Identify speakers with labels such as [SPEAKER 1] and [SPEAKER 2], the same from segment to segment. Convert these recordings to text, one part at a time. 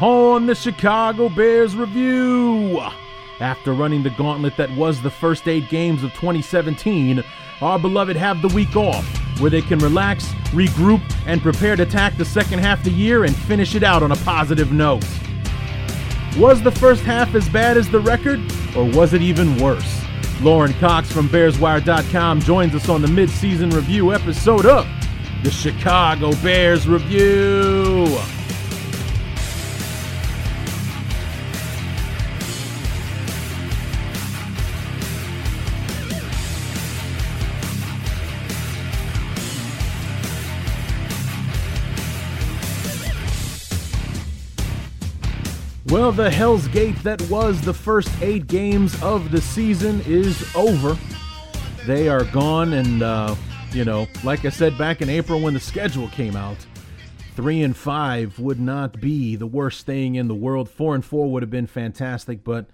[SPEAKER 1] on the Chicago Bears Review. After running the gauntlet that was the first eight games of 2017, our beloved have the week off where they can relax, regroup, and prepare to attack the second half of the year and finish it out on a positive note. Was the first half as bad as the record, or was it even worse? Lorin Cox from BearsWire.com joins us on the mid-season review episode of the Chicago Bears Review. Well, the Hell's Gate that was the first eight games of the season is over. They are gone, and uh, you know, like I said back in April when the schedule came out, three and five would not be the worst thing in the world. Four and four would have been fantastic, but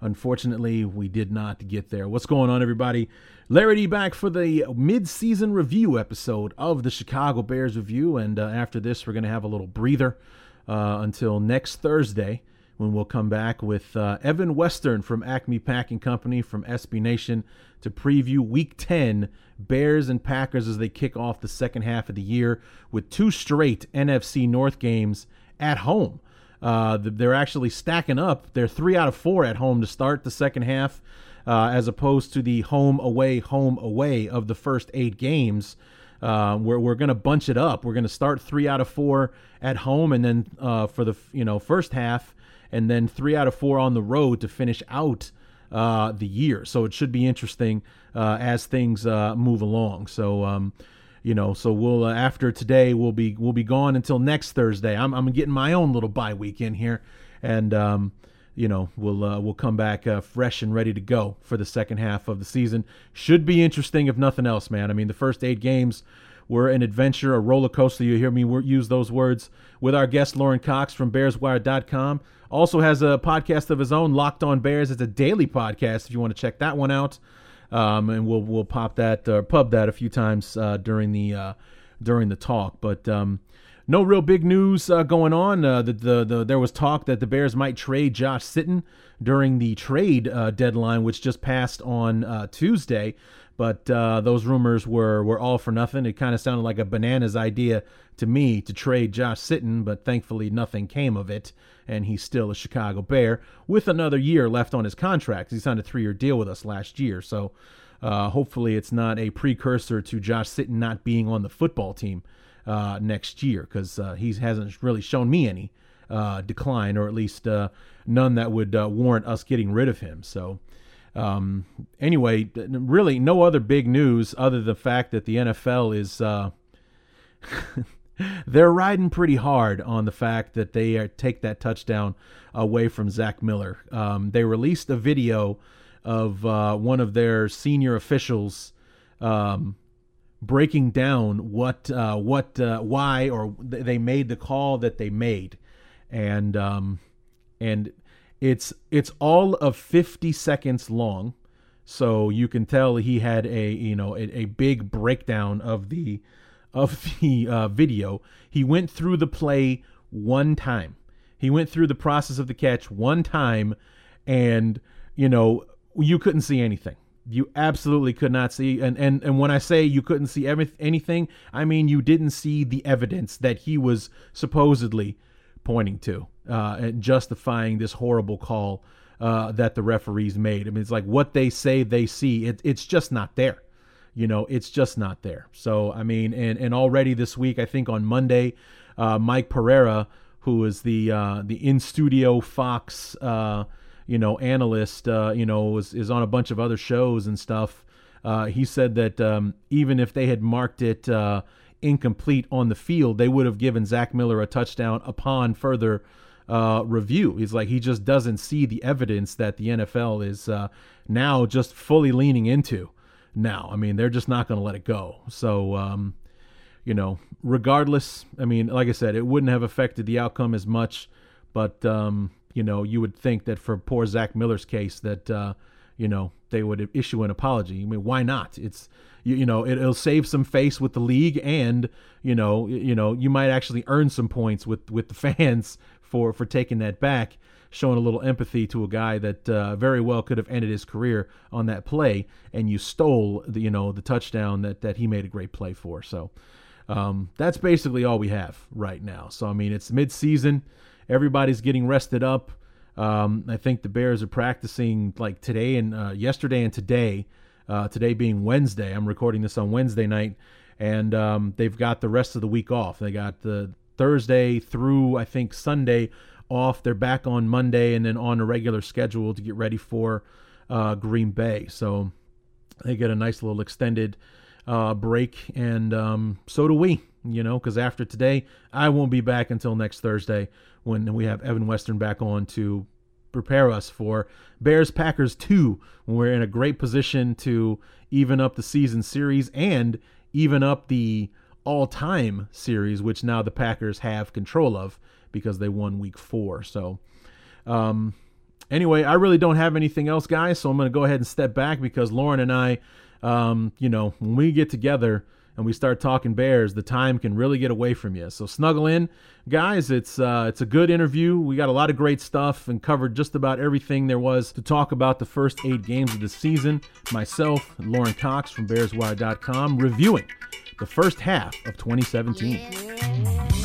[SPEAKER 1] unfortunately, we did not get there. What's going on, everybody? Larry D back for the mid-season review episode of the Chicago Bears review, and uh, after this, we're going to have a little breather uh, until next Thursday when we'll come back with uh, Evan Western from Acme Packing Company from SB Nation to preview Week 10 Bears and Packers as they kick off the second half of the year with two straight NFC North games at home. Uh, they're actually stacking up. They're three out of four at home to start the second half, uh, as opposed to the home away home away of the first eight games. Uh, we're we're gonna bunch it up. We're gonna start three out of four at home, and then uh, for the you know first half, and then three out of four on the road to finish out uh, the year. So it should be interesting uh, as things uh, move along. So. Um, you know, so we'll uh, after today we'll be we'll be gone until next Thursday. I'm I'm getting my own little bye week in here, and um, you know we'll uh, we'll come back uh, fresh and ready to go for the second half of the season. Should be interesting if nothing else, man. I mean, the first eight games were an adventure, a roller coaster. You hear me use those words with our guest Lorin Cox from BearsWire.com. Also has a podcast of his own, Locked On Bears. It's a daily podcast if you want to check that one out. Um, and we'll we'll pop that or uh, pub that a few times uh, during the uh, during the talk. But um, no real big news uh, going on. Uh, the, the, the there was talk that the Bears might trade Josh Sitton during the trade uh, deadline, which just passed on Tuesday. But those rumors were were all for nothing. It kind of sounded like a bananas idea to me to trade Josh Sitton, but thankfully nothing came of it and he's still a Chicago Bear with another year left on his contract. He signed a three year deal with us last year. So uh, hopefully it's not a precursor to Josh Sitton not being on the football team uh, next year because uh, he hasn't really shown me any uh, decline or at least uh, none that would uh, warrant us getting rid of him. So. Um, anyway, really no other big news other than the fact that the NFL is they're riding pretty hard on the fact that they are, take that touchdown away from Zach Miller. Um, they released a video of uh, one of their senior officials um, breaking down what uh, what uh, why or they made the call that they made, and um, and it's it's all of 50 seconds long, so you can tell he had a you know a, a big breakdown of the of the uh, video, he went through the play one time. He went through the process of the catch one time, and you know you couldn't see anything. You absolutely could not see, and and and when I say you couldn't see every, anything, I mean you didn't see the evidence that he was supposedly pointing to uh, and justifying this horrible call uh, that the referees made. I mean, it's like what they say they see. It, it's just not there you know, it's just not there. So, I mean, and, and already this week, I think on Monday, uh, Mike Pereira, who is the uh, the in studio Fox, uh, you know, analyst, uh, you know, is, is on a bunch of other shows and stuff. Uh, he said that um, even if they had marked it uh, incomplete on the field, they would have given Zach Miller a touchdown upon further uh, review. He's like he just doesn't see the evidence that the NFL is uh, now just fully leaning into. Now, I mean, they're just not going to let it go. So, um, you know, regardless, I mean, like I said, it wouldn't have affected the outcome as much, but um, you know, you would think that for poor Zach Miller's case, that uh, you know they would issue an apology. I mean, why not? It's you, you know it, will save some face with the league, and you know you know you might actually earn some points with with the fans for for taking that back, showing a little empathy to a guy that uh, very well could have ended his career on that play, and you stole the you know the touchdown that that he made a great play for. So. Um, that's basically all we have right now. So I mean, it's mid-season. Everybody's getting rested up. Um, I think the Bears are practicing like today and uh, yesterday and today. Uh, today being Wednesday, I'm recording this on Wednesday night, and um, they've got the rest of the week off. They got the Thursday through I think Sunday off. They're back on Monday and then on a regular schedule to get ready for uh, Green Bay. So they get a nice little extended uh, break, and um, so do we. You know, because after today, I won't be back until next Thursday when we have Evan Western back on to prepare us for Bears Packers 2 when we're in a great position to even up the season series and even up the all time series, which now the Packers have control of because they won week four. So, um, anyway, I really don't have anything else, guys. So I'm going to go ahead and step back because Lorin and I, um, you know, when we get together, and we start talking Bears, the time can really get away from you. So snuggle in, guys. It's uh, it's a good interview. We got a lot of great stuff and covered just about everything there was to talk about the first eight games of the season. Myself, Lorin Cox from BearsWire.com, reviewing the first half of 2017. Yeah.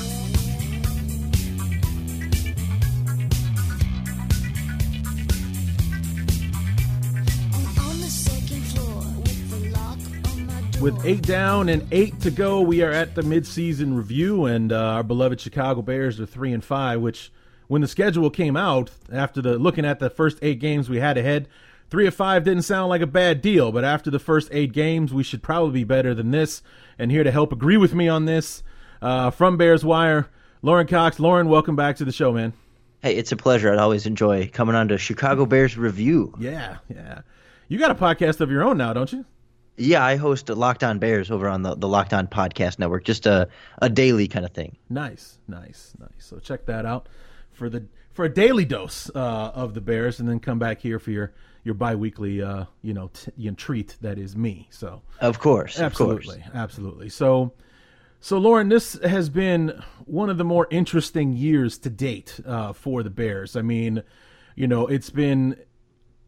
[SPEAKER 1] With eight down and eight to go, we are at the midseason review, and uh, our beloved Chicago Bears are three and five. Which, when the schedule came out after the looking at the first eight games we had ahead, three of five didn't sound like a bad deal. But after the first eight games, we should probably be better than this. And here to help agree with me on this, uh, from Bears Wire, Lorin Cox. Lorin, welcome back to the show, man.
[SPEAKER 2] Hey, it's a pleasure. I always enjoy coming on to Chicago Bears Review.
[SPEAKER 1] Yeah, yeah. You got a podcast of your own now, don't you?
[SPEAKER 2] Yeah, I host Locked On Bears over on the, the Locked On Podcast Network, just a, a daily kind of thing.
[SPEAKER 1] Nice, nice, nice. So check that out for the for a daily dose uh, of the Bears, and then come back here for your your biweekly, uh, you know, t- treat that is me. So
[SPEAKER 2] of course,
[SPEAKER 1] absolutely,
[SPEAKER 2] of course.
[SPEAKER 1] absolutely. So, so Lorin, this has been one of the more interesting years to date uh, for the Bears. I mean, you know, it's been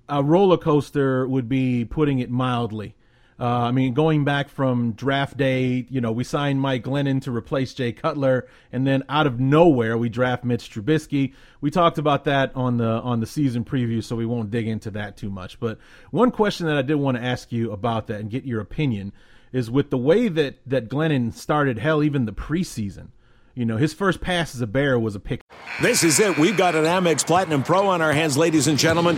[SPEAKER 1] a roller coaster, would be putting it mildly. Uh, I mean, going back from draft day, you know, we signed Mike Glennon to replace Jay Cutler, and then out of nowhere, we draft Mitch Trubisky. We talked about that on the on the season preview, so we won't dig into that too much. But one question that I did want to ask you about that and get your opinion is with the way that that Glennon started, hell, even the preseason. You know, his first pass as a Bear was a pick.
[SPEAKER 3] This is it. We've got an Amex Platinum Pro on our hands, ladies and gentlemen.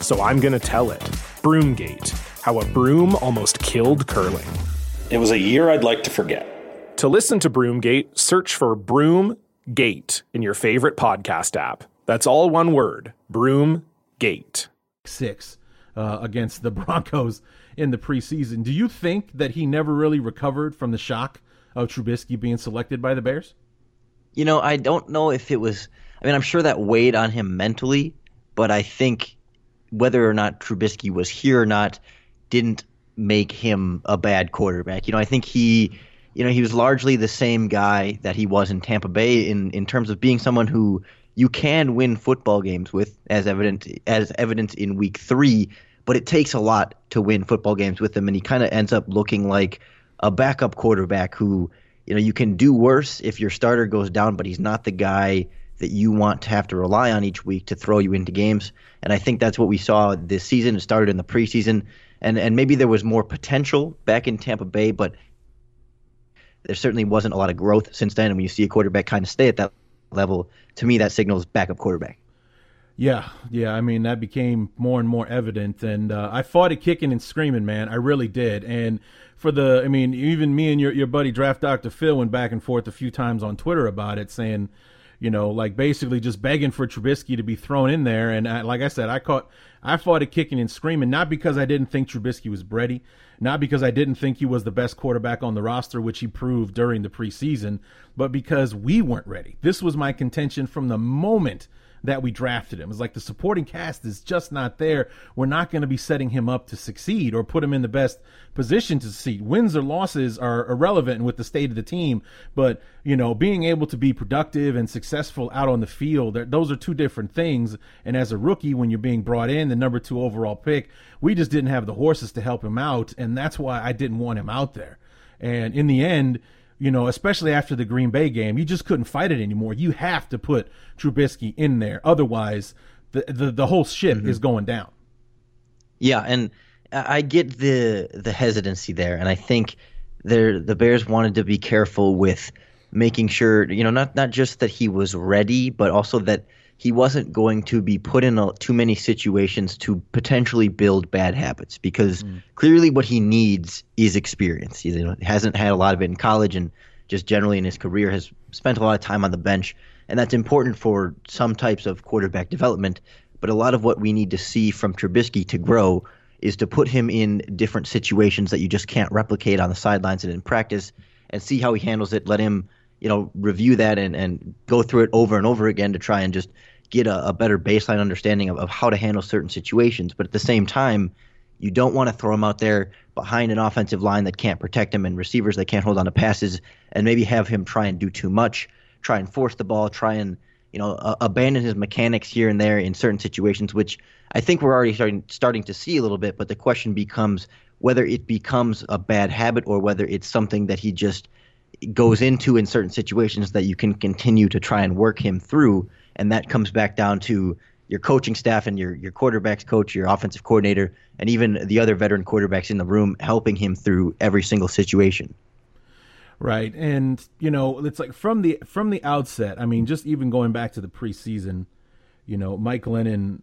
[SPEAKER 4] so I'm going to tell it. Broomgate How a Broom Almost Killed Curling.
[SPEAKER 5] It was a year I'd like to forget.
[SPEAKER 4] To listen to Broomgate, search for Broomgate in your favorite podcast app. That's all one word Broomgate.
[SPEAKER 1] Six. uh, against the Broncos in the preseason. Do you think that he never really recovered from the shock of Trubisky being selected by the Bears?
[SPEAKER 2] You know, I don't know if it was. I mean, I'm sure that weighed on him mentally, but I think whether or not Trubisky was here or not didn't make him a bad quarterback. You know, I think he, you know, he was largely the same guy that he was in Tampa Bay in in terms of being someone who you can win football games with, as evident as evidence in Week Three. But it takes a lot to win football games with him, and he kind of ends up looking like a backup quarterback who, you know, you can do worse if your starter goes down, but he's not the guy that you want to have to rely on each week to throw you into games. And I think that's what we saw this season. It started in the preseason, and and maybe there was more potential back in Tampa Bay, but there certainly wasn't a lot of growth since then. And when you see a quarterback kind of stay at that level, to me that signals backup quarterback.
[SPEAKER 1] Yeah, yeah. I mean, that became more and more evident, and uh, I fought it kicking and screaming, man. I really did. And for the, I mean, even me and your your buddy Draft Doctor Phil went back and forth a few times on Twitter about it, saying, you know, like basically just begging for Trubisky to be thrown in there. And I, like I said, I caught, I fought it kicking and screaming, not because I didn't think Trubisky was ready, not because I didn't think he was the best quarterback on the roster, which he proved during the preseason, but because we weren't ready. This was my contention from the moment that we drafted him. It's like the supporting cast is just not there. We're not going to be setting him up to succeed or put him in the best position to succeed. Wins or losses are irrelevant with the state of the team, but you know, being able to be productive and successful out on the field, those are two different things. And as a rookie, when you're being brought in, the number two overall pick, we just didn't have the horses to help him out, and that's why I didn't want him out there. And in the end, you know, especially after the Green Bay game, you just couldn't fight it anymore. You have to put Trubisky in there, otherwise, the the, the whole ship mm-hmm. is going down.
[SPEAKER 2] Yeah, and I get the the hesitancy there, and I think there the Bears wanted to be careful with making sure, you know, not not just that he was ready, but also that he wasn't going to be put in a, too many situations to potentially build bad habits because mm. clearly what he needs is experience. He you know, hasn't had a lot of it in college and just generally in his career has spent a lot of time on the bench, and that's important for some types of quarterback development. But a lot of what we need to see from Trubisky to grow is to put him in different situations that you just can't replicate on the sidelines and in practice, and see how he handles it. Let him you know review that and, and go through it over and over again to try and just get a, a better baseline understanding of, of how to handle certain situations. But at the same time, you don't want to throw him out there behind an offensive line that can't protect him and receivers that can't hold on to passes and maybe have him try and do too much, try and force the ball, try and you know uh, abandon his mechanics here and there in certain situations, which I think we're already starting starting to see a little bit. But the question becomes whether it becomes a bad habit or whether it's something that he just goes into in certain situations that you can continue to try and work him through and that comes back down to your coaching staff and your your quarterbacks coach, your offensive coordinator, and even the other veteran quarterbacks in the room helping him through every single situation.
[SPEAKER 1] Right, and you know it's like from the from the outset. I mean, just even going back to the preseason, you know, Mike Glennon,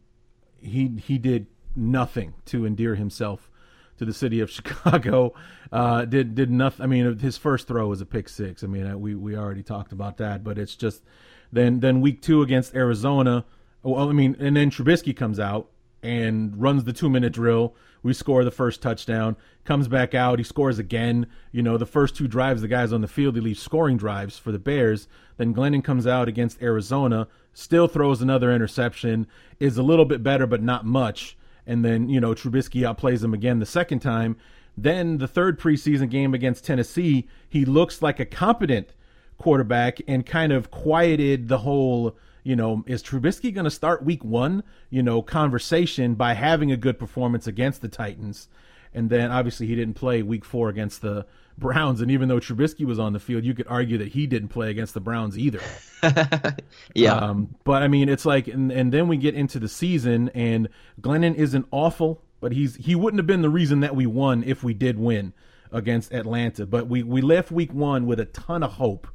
[SPEAKER 1] he he did nothing to endear himself to the city of Chicago. Uh, did did nothing. I mean, his first throw was a pick six. I mean, we we already talked about that, but it's just then then week two against Arizona, oh, well, I mean, and then Trubisky comes out and runs the two minute drill. We score the first touchdown. Comes back out. He scores again. You know, the first two drives, the guys on the field, he leaves scoring drives for the Bears. Then Glennon comes out against Arizona, still throws another interception, is a little bit better, but not much. And then, you know, Trubisky outplays him again the second time. Then the third preseason game against Tennessee, he looks like a competent quarterback and kind of quieted the whole you know, is Trubisky going to start week one, you know, conversation by having a good performance against the Titans? And then obviously he didn't play week four against the Browns. And even though Trubisky was on the field, you could argue that he didn't play against the Browns either.
[SPEAKER 2] yeah.
[SPEAKER 1] Um, but I mean, it's like, and, and then we get into the season, and Glennon isn't awful, but he's he wouldn't have been the reason that we won if we did win against Atlanta. But we, we left week one with a ton of hope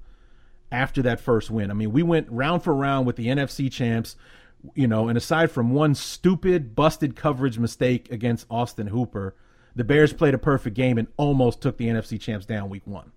[SPEAKER 1] after that first win. I mean, we went round for round with the NFC champs, you know, and aside from one stupid, busted coverage mistake against Austin Hooper, the Bears played a perfect game and almost took the NFC champs down week one.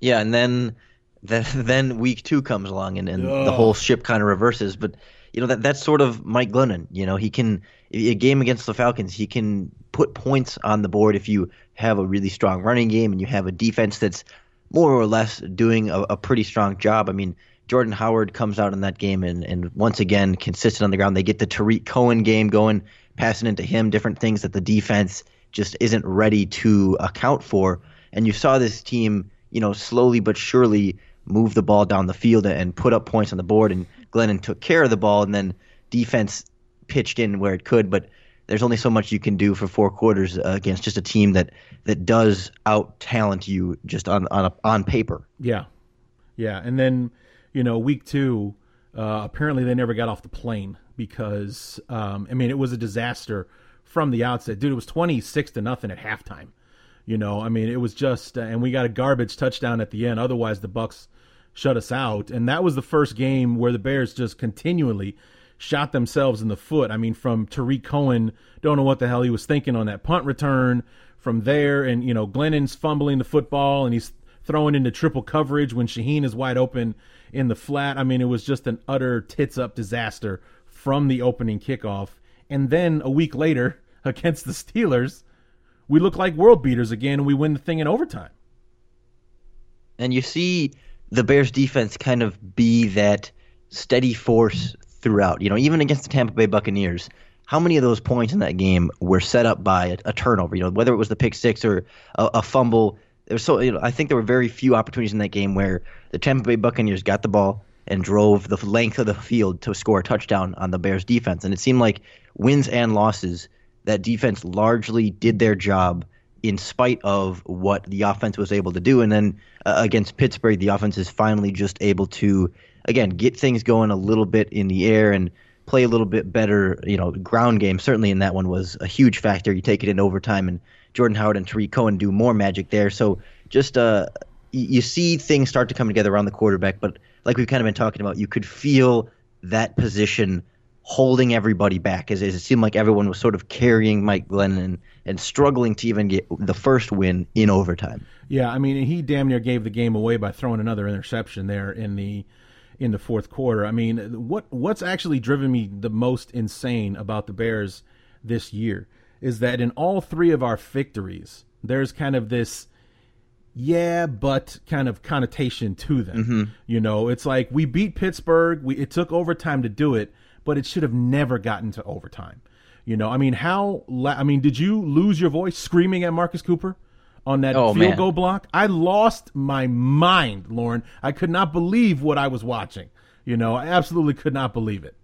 [SPEAKER 2] Yeah, and then the, then week two comes along and, and the whole ship kind of reverses. But you know that that's sort of Mike Glennon. You know, he can a game against the Falcons, he can put points on the board if you have a really strong running game and you have a defense that's more or less doing a, a pretty strong job. I mean, Jordan Howard comes out in that game and, and once again consistent on the ground. They get the Tarik Cohen game going, passing into him, different things that the defense just isn't ready to account for. And you saw this team, you know, slowly but surely move the ball down the field and put up points on the board. And Glennon took care of the ball, and then defense pitched in where it could. But there's only so much you can do for four quarters uh, against just a team that that does out talent you just on on a, on paper.
[SPEAKER 1] Yeah, yeah, and then you know week two, uh, apparently they never got off the plane because um, I mean it was a disaster from the outset, dude. It was twenty six to nothing at halftime. You know, I mean, it was just, uh, and we got a garbage touchdown at the end. Otherwise, the Bucks shut us out. And that was the first game where the Bears just continually shot themselves in the foot. I mean, from Tarik Cohen, don't know what the hell he was thinking on that punt return. From there, and you know, Glennon's fumbling the football and he's throwing into triple coverage when Shaheen is wide open in the flat. I mean, it was just an utter tits up disaster from the opening kickoff. And then a week later, against the Steelers, we look like world beaters again and we win the thing in overtime.
[SPEAKER 2] And you see the Bears defense kind of be that steady force throughout. You know, even against the Tampa Bay Buccaneers, how many of those points in that game were set up by a, a turnover? You know, whether it was the pick six or a, a fumble. There's so you know, I think there were very few opportunities in that game where the Tampa Bay Buccaneers got the ball and drove the length of the field to score a touchdown on the Bears defense. And it seemed like wins and losses that defense largely did their job in spite of what the offense was able to do. And then uh, against Pittsburgh, the offense is finally just able to, again, get things going a little bit in the air and play a little bit better. You know, ground game certainly in that one was a huge factor. You take it in overtime, and Jordan Howard and Tarik Cohen do more magic there. So just uh, you see things start to come together around the quarterback. But like we've kind of been talking about, you could feel that position holding everybody back as, as it seemed like everyone was sort of carrying Mike Glennon and, and struggling to even get the first win in overtime.
[SPEAKER 1] Yeah, I mean he damn near gave the game away by throwing another interception there in the in the fourth quarter. I mean, what what's actually driven me the most insane about the Bears this year is that in all three of our victories, there's kind of this yeah, but kind of connotation to them.
[SPEAKER 2] Mm-hmm.
[SPEAKER 1] You know, it's like we beat Pittsburgh, we it took overtime to do it, but it should have never gotten to overtime. You know, I mean, how? La- I mean, did you lose your voice screaming at Marcus Cooper on that
[SPEAKER 2] oh,
[SPEAKER 1] field
[SPEAKER 2] man.
[SPEAKER 1] goal block? I lost my mind, Lorin. I could not believe what I was watching. You know, I absolutely could not believe it.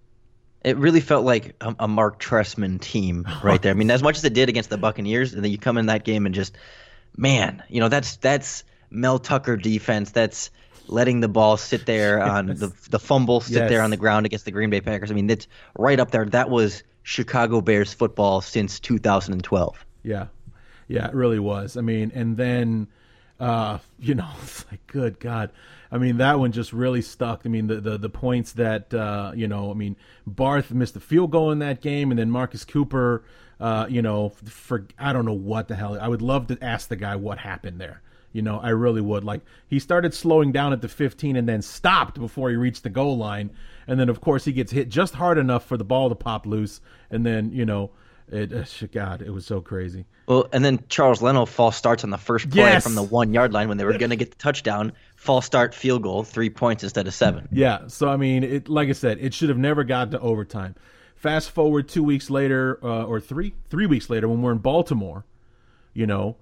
[SPEAKER 2] It really felt like a, a Marc Trestman team right there. I mean, as much as it did against the Buccaneers, and then you come in that game and just, man, you know, that's that's Mel Tucker defense. That's letting the ball sit there on the the fumble sit yes. there on the ground against the Green Bay Packers. I mean, it's right up there. That was Chicago Bears football since 2012.
[SPEAKER 1] Yeah, yeah, it really was. I mean, and then, uh, you know, it's like, good God. I mean, that one just really stuck. I mean, the the, the points that uh, you know, I mean, Barth missed the field goal in that game, and then Marcus Cooper, uh, you know, for I don't know what the hell. I would love to ask the guy what happened there. You know, I really would. Like he started slowing down at the 15 and then stopped before he reached the goal line. And then of course he gets hit just hard enough for the ball to pop loose. And then, you know, it uh, God, it was so crazy.
[SPEAKER 2] Well, and then Charles Leno false starts on the first play
[SPEAKER 1] yes!
[SPEAKER 2] from the one yard line when they were going to get the touchdown. False start, field goal, three points instead of seven.
[SPEAKER 1] Yeah. So I mean, it like I said, it should have never got to overtime. Fast forward two weeks later, uh, or three, three weeks later, when we're in Baltimore, you know,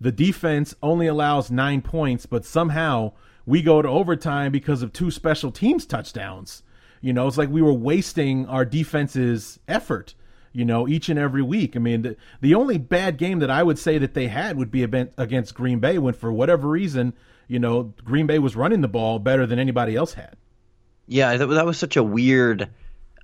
[SPEAKER 1] the defense only allows nine points, but somehow we go to overtime because of two special teams touchdowns. You know, it's like we were wasting our defense's effort, you know, each and every week. I mean, the, the only bad game that I would say that they had would be against Green Bay when, for whatever reason, you know, Green Bay was running the ball better than anybody else had.
[SPEAKER 2] Yeah, that, that was such a weird,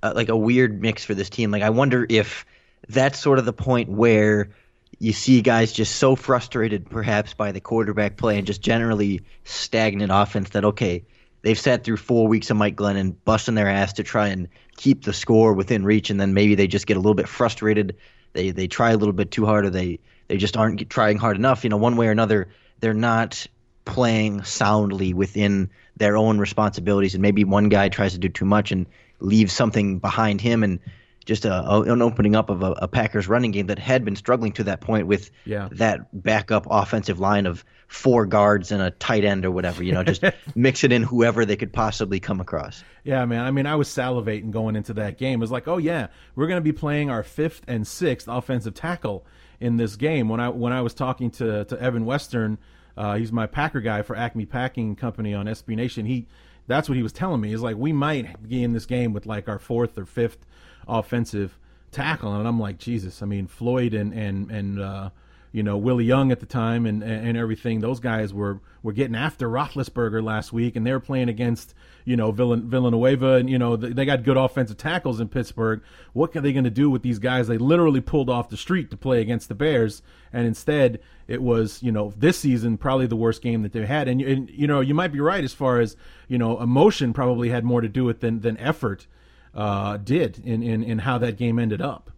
[SPEAKER 2] uh, like a weird mix for this team. Like, I wonder if that's sort of the point where – you see guys just so frustrated perhaps by the quarterback play and just generally stagnant offense that okay they've sat through four weeks of mike glennon busting their ass to try and keep the score within reach and then maybe they just get a little bit frustrated. They they try a little bit too hard or they they just aren't trying hard enough. You know one way or another they're not playing soundly within their own responsibilities and maybe one guy tries to do too much and leaves something behind him and just a, an opening up of a, a, Packers running game that had been struggling to that point with
[SPEAKER 1] yeah.
[SPEAKER 2] that backup offensive line of four guards and a tight end or whatever, you know, just mix it in whoever they could possibly come across.
[SPEAKER 1] Yeah, man. I mean, I was salivating going into that game. It was like, oh yeah, we're going to be playing our fifth and sixth offensive tackle in this game. When I when I was talking to to Evan Western, uh, he's my Packer guy for Acme Packing Company on SB Nation. He that's what he was telling me. He's like we might be in this game with like our fourth or fifth offensive tackle, and I'm like, Jesus. I mean, Floyd and and and uh, you know Willie Young at the time and and everything. Those guys were were getting after Roethlisberger last week, and they were playing against you know Villan- Villanueva, and you know they got good offensive tackles in Pittsburgh. What are they going to do with these guys? They literally pulled off the street to play against the Bears, and instead it was you know this season probably the worst game that they had. And, and you know you might be right as far as you know emotion probably had more to do with than than effort uh, did in, in in how that game ended up.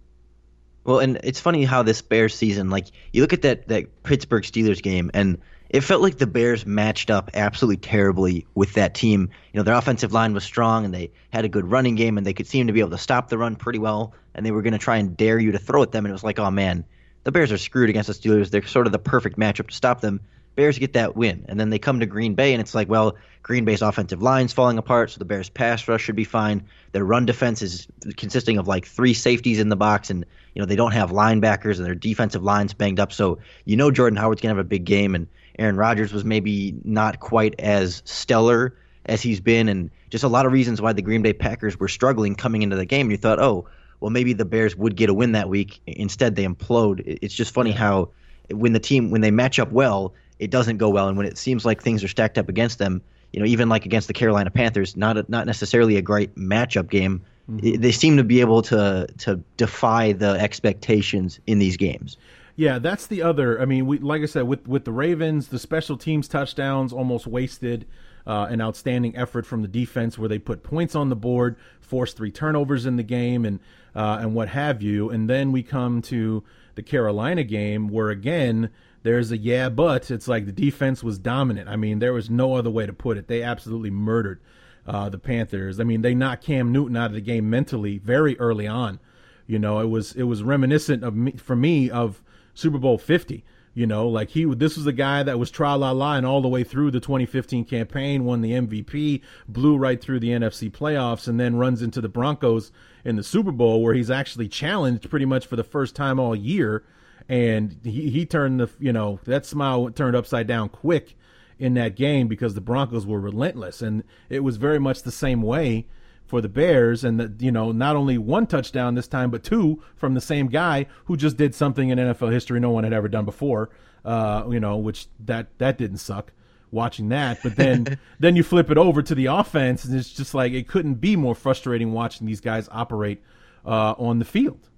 [SPEAKER 2] Well, and it's funny how this Bears season, like you look at that that Pittsburgh Steelers game, and it felt like the Bears matched up absolutely terribly with that team. You know, their offensive line was strong, and they had a good running game, and they could seem to be able to stop the run pretty well. And they were going to try and dare you to throw at them, and it was like, oh man, the Bears are screwed against the Steelers. They're sort of the perfect matchup to stop them. Bears get that win, and then they come to Green Bay, and it's like, well, Green Bay's offensive line's falling apart, so the Bears' pass rush should be fine. Their run defense is consisting of like three safeties in the box, and you know they don't have linebackers, and their defensive line's banged up. So you know Jordan Howard's gonna have a big game, and Aaron Rodgers was maybe not quite as stellar as he's been, and just a lot of reasons why the Green Bay Packers were struggling coming into the game. You thought, oh, well, maybe the Bears would get a win that week. Instead, they implode. It's just funny how when the team when they match up well it doesn't go well. And when it seems like things are stacked up against them, you know, even like against the Carolina Panthers, not a, not necessarily a great matchup game. Mm-hmm. They seem to be able to to defy the expectations in these games.
[SPEAKER 1] Yeah, that's the other. I mean, we like I said with with the Ravens, the special teams touchdowns almost wasted. Uh, an outstanding effort from the defense where they put points on the board, forced three turnovers in the game, and uh, and what have you. And then we come to the Carolina game where again there's a yeah, but it's like the defense was dominant. I mean, there was no other way to put it. They absolutely murdered uh, the Panthers. I mean, they knocked Cam Newton out of the game mentally very early on. You know, it was it was reminiscent of me for me of Super Bowl 50. You know, like he this was a guy that was tra la la and all the way through the 2015 campaign, won the MVP, blew right through the NFC playoffs, and then runs into the Broncos in the Super Bowl where he's actually challenged pretty much for the first time all year and he, he turned the you know that smile turned upside down quick in that game because the Broncos were relentless, and it was very much the same way for the Bears, and that you know not only one touchdown this time, but two from the same guy who just did something in NFL history no one had ever done before. Uh, you know, which that that didn't suck watching that. But then then you flip it over to the offense, and it's just like it couldn't be more frustrating watching these guys operate uh, on the field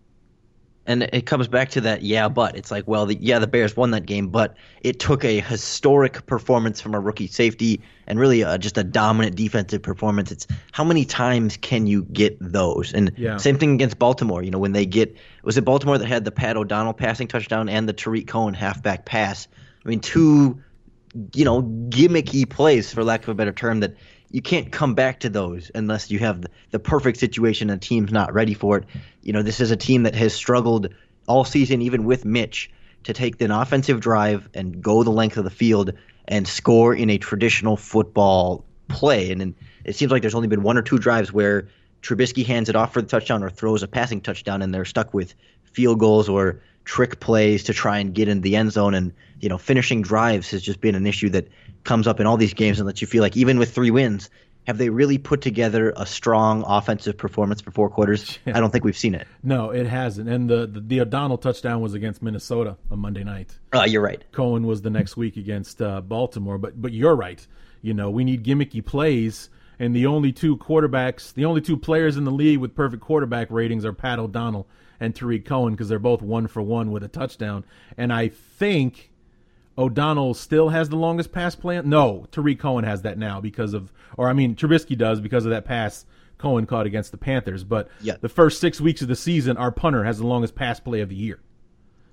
[SPEAKER 2] and it comes back to that yeah but. It's like well the, yeah the bears won that game but it took a historic performance from a rookie safety and really uh, just a dominant defensive performance. It's how many times can you get those? And yeah. same thing against baltimore. You know when they get was it baltimore that had the pat o'donnell passing touchdown and the tarik cohen halfback pass? I mean two you know gimmicky plays for lack of a better term that you can't come back to those unless you have the, perfect situation and the team's not ready for it. You know, this is a team that has struggled all season, even with Mitch, to take an offensive drive and go the length of the field and score in a traditional football play. And, and it seems like there's only been one or two drives where Trubisky hands it off for the touchdown or throws a passing touchdown, and they're stuck with field goals or trick plays to try and get in the end zone. And you know, finishing drives has just been an issue that comes up in all these games and lets you feel like even with three wins, have they really put together a strong offensive performance for four quarters? I don't think we've seen it.
[SPEAKER 1] No, it hasn't. And the, the, the O'Donnell touchdown was against Minnesota on Monday night.
[SPEAKER 2] Uh, you're right.
[SPEAKER 1] Cohen was the next week against uh, Baltimore, but but you're right. You know, we need gimmicky plays, and the only two quarterbacks, the only two players in the league with perfect quarterback ratings are Pat O'Donnell and Tarik Cohen because they're both one for one with a touchdown. And I think O'Donnell still has the longest pass plan. No, Tarik Cohen has that now because of, or I mean, Trubisky does because of that pass Cohen caught against the Panthers. But
[SPEAKER 2] yeah.
[SPEAKER 1] the first six weeks of the season, our punter has the longest pass play of the year.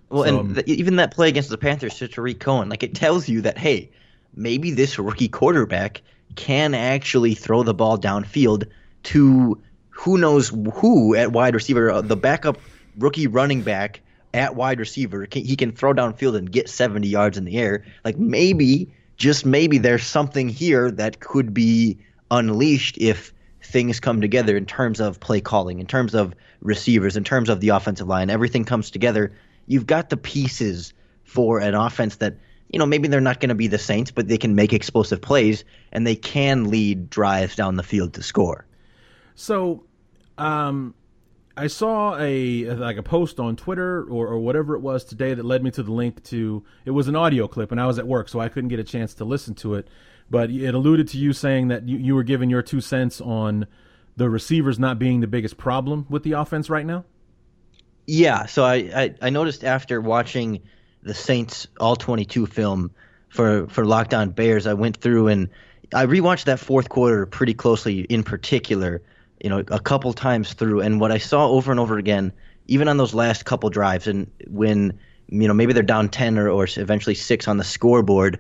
[SPEAKER 2] Well, so, and the, even that play against the Panthers to Tarik Cohen, like it tells you that hey, maybe this rookie quarterback can actually throw the ball downfield to who knows who at wide receiver, uh, the backup rookie running back at wide receiver, he can throw downfield and get 70 yards in the air. Like maybe, just maybe, there's something here that could be unleashed if things come together in terms of play calling, in terms of receivers, in terms of the offensive line. Everything comes together. You've got the pieces for an offense that you know, maybe they're not going to be the Saints, but they can make explosive plays and they can lead drives down the field to score.
[SPEAKER 1] So, um, I saw a like a post on Twitter or, or whatever it was today that led me to the link to it was an audio clip and I was at work so I couldn't get a chance to listen to it. But it alluded to you saying that you, you were giving your two cents on the receivers not being the biggest problem with the offense right now?
[SPEAKER 2] Yeah so I, I, I noticed after watching the Saints all 22 film for for Locked On Bears I went through and I rewatched that fourth quarter pretty closely in particular you know, a couple times through. And what I saw over and over again, even on those last couple drives, and when you know maybe they're down ten or, or eventually six on the scoreboard,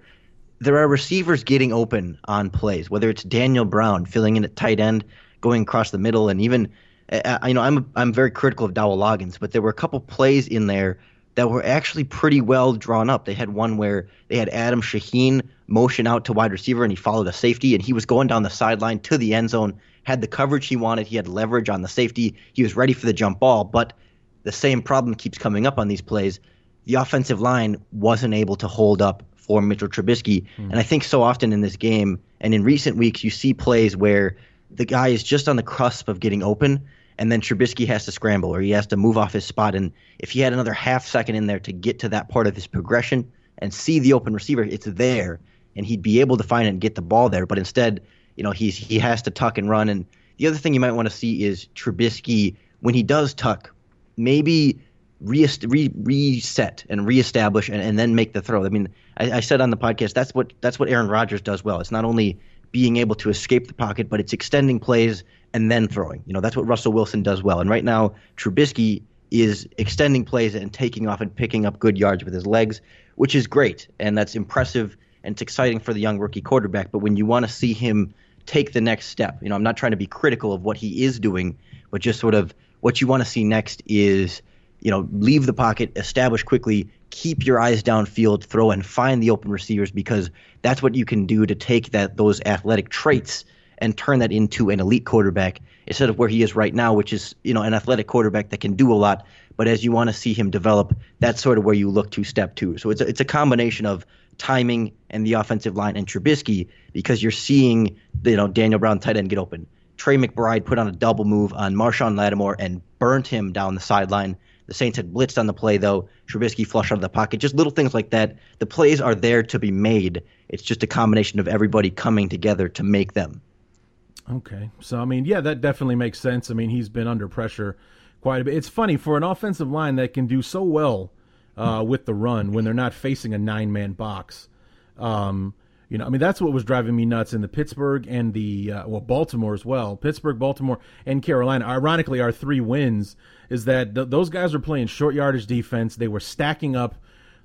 [SPEAKER 2] there are receivers getting open on plays. Whether it's Daniel Brown filling in at tight end, going across the middle, and even uh, you know I'm I'm very critical of Dowell Loggains, but there were a couple plays in there that were actually pretty well drawn up. They had one where they had Adam Shaheen motion out to wide receiver and he followed a safety and he was going down the sideline to the end zone had the coverage he wanted. He had leverage on the safety. He was ready for the jump ball, but the same problem keeps coming up on these plays. The offensive line wasn't able to hold up for Mitchell Trubisky. Mm. And I think so often in this game and in recent weeks, you see plays where the guy is just on the cusp of getting open, and then Trubisky has to scramble or he has to move off his spot. And if he had another half second in there to get to that part of his progression and see the open receiver, it's there, and he'd be able to find it and get the ball there. But instead, you know he's he has to tuck and run. And the other thing you might want to see is Trubisky when he does tuck, maybe re- re- reset and reestablish and, and then make the throw. I mean, I, I said on the podcast that's what that's what Aaron Rodgers does well. It's not only being able to escape the pocket, but it's extending plays and then throwing. You know, that's what Russell Wilson does well. And right now, Trubisky is extending plays and taking off and picking up good yards with his legs, which is great. And that's impressive and it's exciting for the young rookie quarterback. But when you want to see him take the next step. You know, I'm not trying to be critical of what he is doing, but just sort of what you want to see next is, you know, leave the pocket, establish quickly, keep your eyes downfield, throw and find the open receivers because that's what you can do to take that those athletic traits and turn that into an elite quarterback instead of where he is right now, which is, you know, an athletic quarterback that can do a lot. But as you want to see him develop, that's sort of where you look to step two. So it's a, it's a combination of timing and the offensive line and Trubisky because you're seeing you know Daniel Brown tight end get open. Tre McBride put on a double move on Marshon Lattimore and burnt him down the sideline. The Saints had blitzed on the play though. Trubisky flushed out of the pocket. Just little things like that. The plays are there to be made. It's just a combination of everybody coming together to make them.
[SPEAKER 1] Okay. So I mean, yeah, that definitely makes sense. I mean, he's been under pressure quite a bit. It's funny for an offensive line that can do so well uh, with the run when they're not facing a nine man box. Um, you know, I mean, that's what was driving me nuts in the Pittsburgh and the uh, well Baltimore as well. Pittsburgh, Baltimore, and Carolina. Ironically, our three wins is that th- those guys were playing short yardage defense. They were stacking up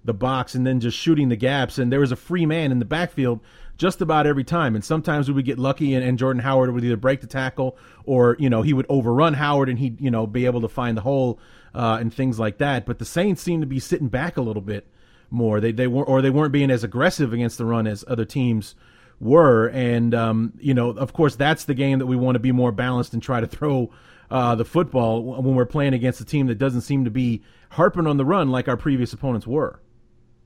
[SPEAKER 1] the box and then just shooting the gaps. And there was a free man in the backfield just about every time. And sometimes we would get lucky, and, and Jordan Howard would either break the tackle or you know he would overrun Howard and he'd you know be able to find the hole uh, and things like that. But the Saints seem to be sitting back a little bit more. They they weren't or they weren't being as aggressive against the run as other teams were. And um, you know, of course, that's the game that we want to be more balanced and try to throw uh, the football when we're playing against a team that doesn't seem to be harping on the run like our previous opponents were.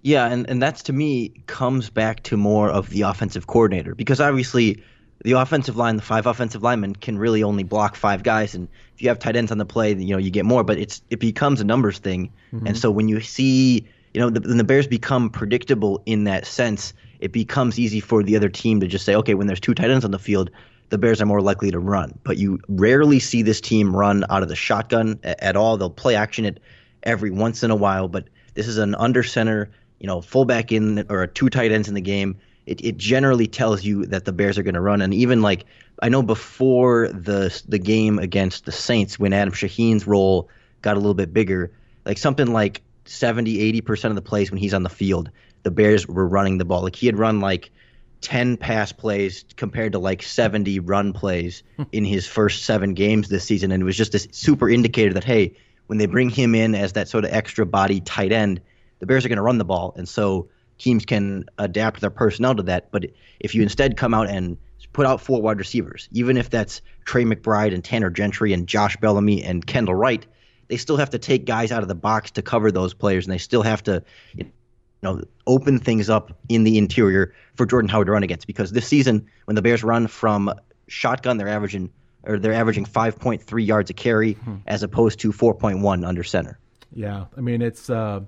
[SPEAKER 2] Yeah, and, and that's to me comes back to more of the offensive coordinator because obviously the offensive line, the five offensive linemen can really only block five guys, and if you have tight ends on the play, you know you get more. But it's it becomes a numbers thing, mm-hmm. and so when you see, you know, the, when the Bears become predictable in that sense, it becomes easy for the other team to just say, okay, when there's two tight ends on the field, the Bears are more likely to run. But you rarely see this team run out of the shotgun at, at all. They'll play action it every once in a while, but this is an under center, you know, fullback in or two tight ends in the game it, it generally tells you that the Bears are going to run. And even like I know before the the game against the Saints, when Adam Shaheen's role got a little bit bigger, like something like 70, 80 percent of the plays when he's on the field, the Bears were running the ball. Like he had run like 10 pass plays compared to like 70 run plays hmm. in his first seven games this season. And it was just a super indicator that, hey, when they bring him in as that sort of extra body tight end, the Bears are going to run the ball. And so teams can adapt their personnel to that. But if you instead come out and put out four wide receivers, even if that's Tre McBride and Tanner Gentry and Josh Bellamy and Kendall Wright, they still have to take guys out of the box to cover those players, and they still have to, you know, open things up in the interior for Jordan Howard to run against. Because this season, when the Bears run from shotgun, they're averaging or they're averaging 5.3 yards a carry hmm. as opposed to 4.1 under center.
[SPEAKER 1] Yeah, I mean it's. Uh...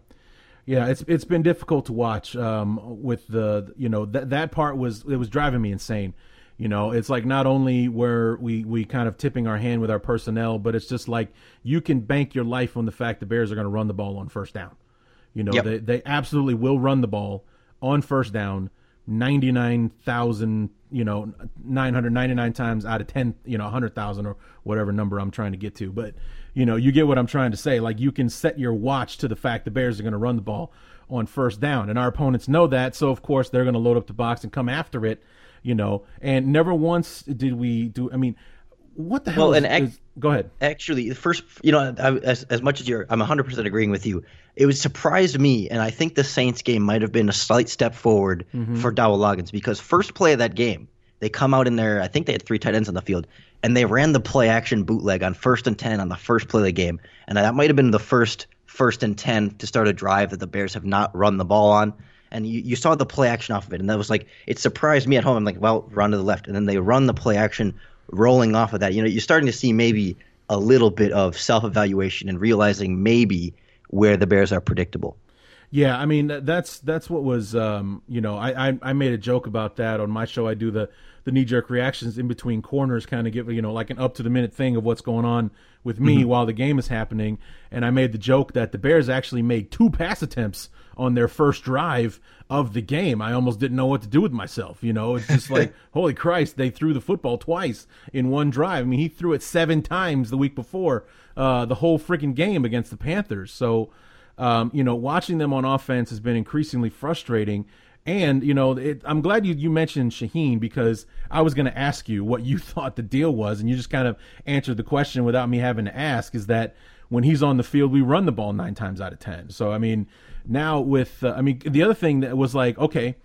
[SPEAKER 1] Yeah, it's it's been difficult to watch um, with the you know that that part was it was driving me insane you know, it's like not only where we we kind of tipping our hand with our personnel, but it's just like you can bank your life on the fact the Bears are going to run the ball on first down. You know, yep. they they absolutely will run the ball on first down 99,000, you know, 999 times out of 10, you know, 100,000 or whatever number I'm trying to get to. But, you know, you get what I'm trying to say. Like you can set your watch to the fact the Bears are going to run the ball on first down. And our opponents know that. So, of course, they're going to load up the box and come after it you know, and never once did we do. I mean, what the hell? Well, is, and ac- is, go ahead.
[SPEAKER 2] Actually, the first, you know, I, as as much as you're, I'm 100 percent agreeing with you. It would surprise me, and I think the Saints game might have been a slight step forward mm-hmm. for Dowell Loggains because first play of that game, they come out in there. I think they had three tight ends on the field, and they ran the play action bootleg on first and ten on the first play of the game, and that might have been the first first and ten to start a drive that the Bears have not run the ball on and you, you saw the play action off of it, and that was like it surprised me at home. I'm like, well, run to the left, and then they run the play action rolling off of that. You know, you're starting to see maybe a little bit of self evaluation and realizing maybe where the Bears are predictable.
[SPEAKER 1] Yeah, I mean that's that's what was um, you know I, I, I made a joke about that on my show. I do the the knee jerk reactions in between corners, kind of give you know like an up to the minute thing of what's going on with me mm-hmm. while the game is happening. And I made the joke that the Bears actually made two pass attempts on their first drive of the game. I almost didn't know what to do with myself. You know, it's just like, holy Christ, they threw the football twice in one drive. I mean, he threw it seven times the week before uh, the whole freaking game against the Panthers. So, um, you know, watching them on offense has been increasingly frustrating. And you know, it, I'm glad you you mentioned Shaheen because I was going to ask you what you thought the deal was, and you just kind of answered the question without me having to ask. Is that when he's on the field, we run the ball nine times out of ten. So I mean, now with uh, I mean the other thing that was like okay,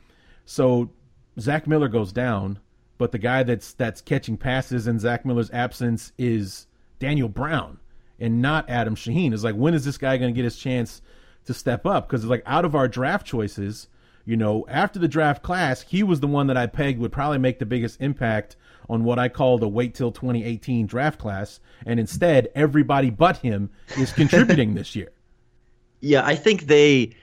[SPEAKER 1] so Zach Miller goes down, but the guy that's that's catching passes in Zach Miller's absence is Daniel Brown and not Adam Shaheen. Is like when is this guy going to get his chance to step up? Because it's like out of our draft choices, you know, after the draft class, he was the one that I pegged would probably make the biggest impact on what I call the wait till 2018 draft class. And instead, everybody but him is contributing this year.
[SPEAKER 2] Yeah, I think they.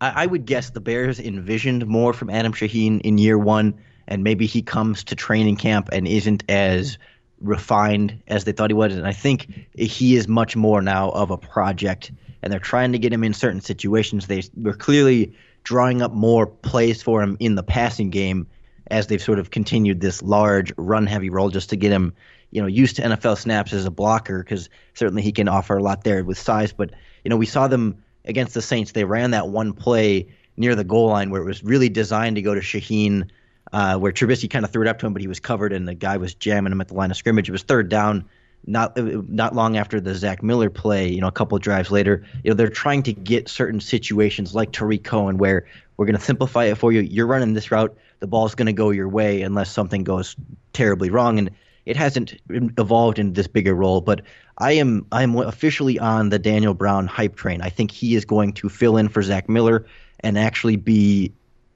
[SPEAKER 2] I, I would guess the Bears envisioned more from Adam Shaheen in year one, and maybe he comes to training camp and isn't as refined as they thought he was. And I think he is much more now of a project, and they're trying to get him in certain situations. They were clearly drawing up more plays for him in the passing game as they've sort of continued this large run heavy role just to get him you know used to NFL snaps as a blocker because certainly he can offer a lot there with size but you know we saw them against the Saints, they ran that one play near the goal line where it was really designed to go to Shaheen, uh, where Trubisky kind of threw it up to him, but he was covered and the guy was jamming him at the line of scrimmage. It was third down, not uh, not long after the Zach Miller play. You know, a couple drives later. You know, they're trying to get certain situations like Tarik Cohen where we're going to simplify it for you. You're running this route, the ball's going to go your way unless something goes terribly wrong. And it hasn't evolved into this bigger role, but I am I am officially on the Daniel Brown hype train. I think he is going to fill in for Zach Miller and actually be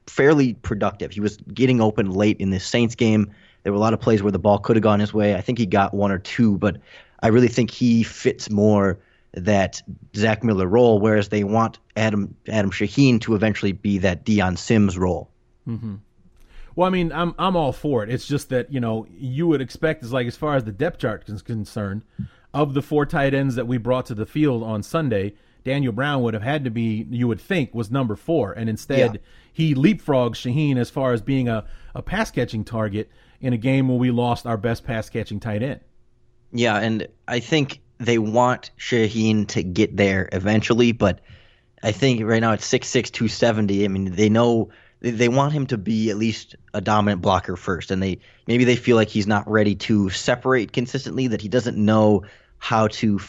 [SPEAKER 2] fairly productive. He was getting open late in this Saints game. There were a lot of plays where the ball could have gone his way. I think he got one or two, but I really think he fits more that Zach Miller role, whereas they want Adam Adam Shaheen to eventually be that Dion Sims role.
[SPEAKER 1] Mm-hmm. Well, I mean, I'm I'm all for it. It's just that you know you would expect is like as far as the depth chart is concerned, of the four tight ends that we brought to the field on Sunday, Daniel Brown would have had to be you would think was number four, and instead yeah. he leapfrogs Shaheen as far as being a a pass catching target in a game where we lost our best pass catching tight end.
[SPEAKER 2] Yeah, and I think they want Shaheen to get there eventually, but I think right now it's six six two seventy. I mean, they know they, want him to be at least a dominant blocker first, and they maybe they feel like he's not ready to separate consistently, that he doesn't know how to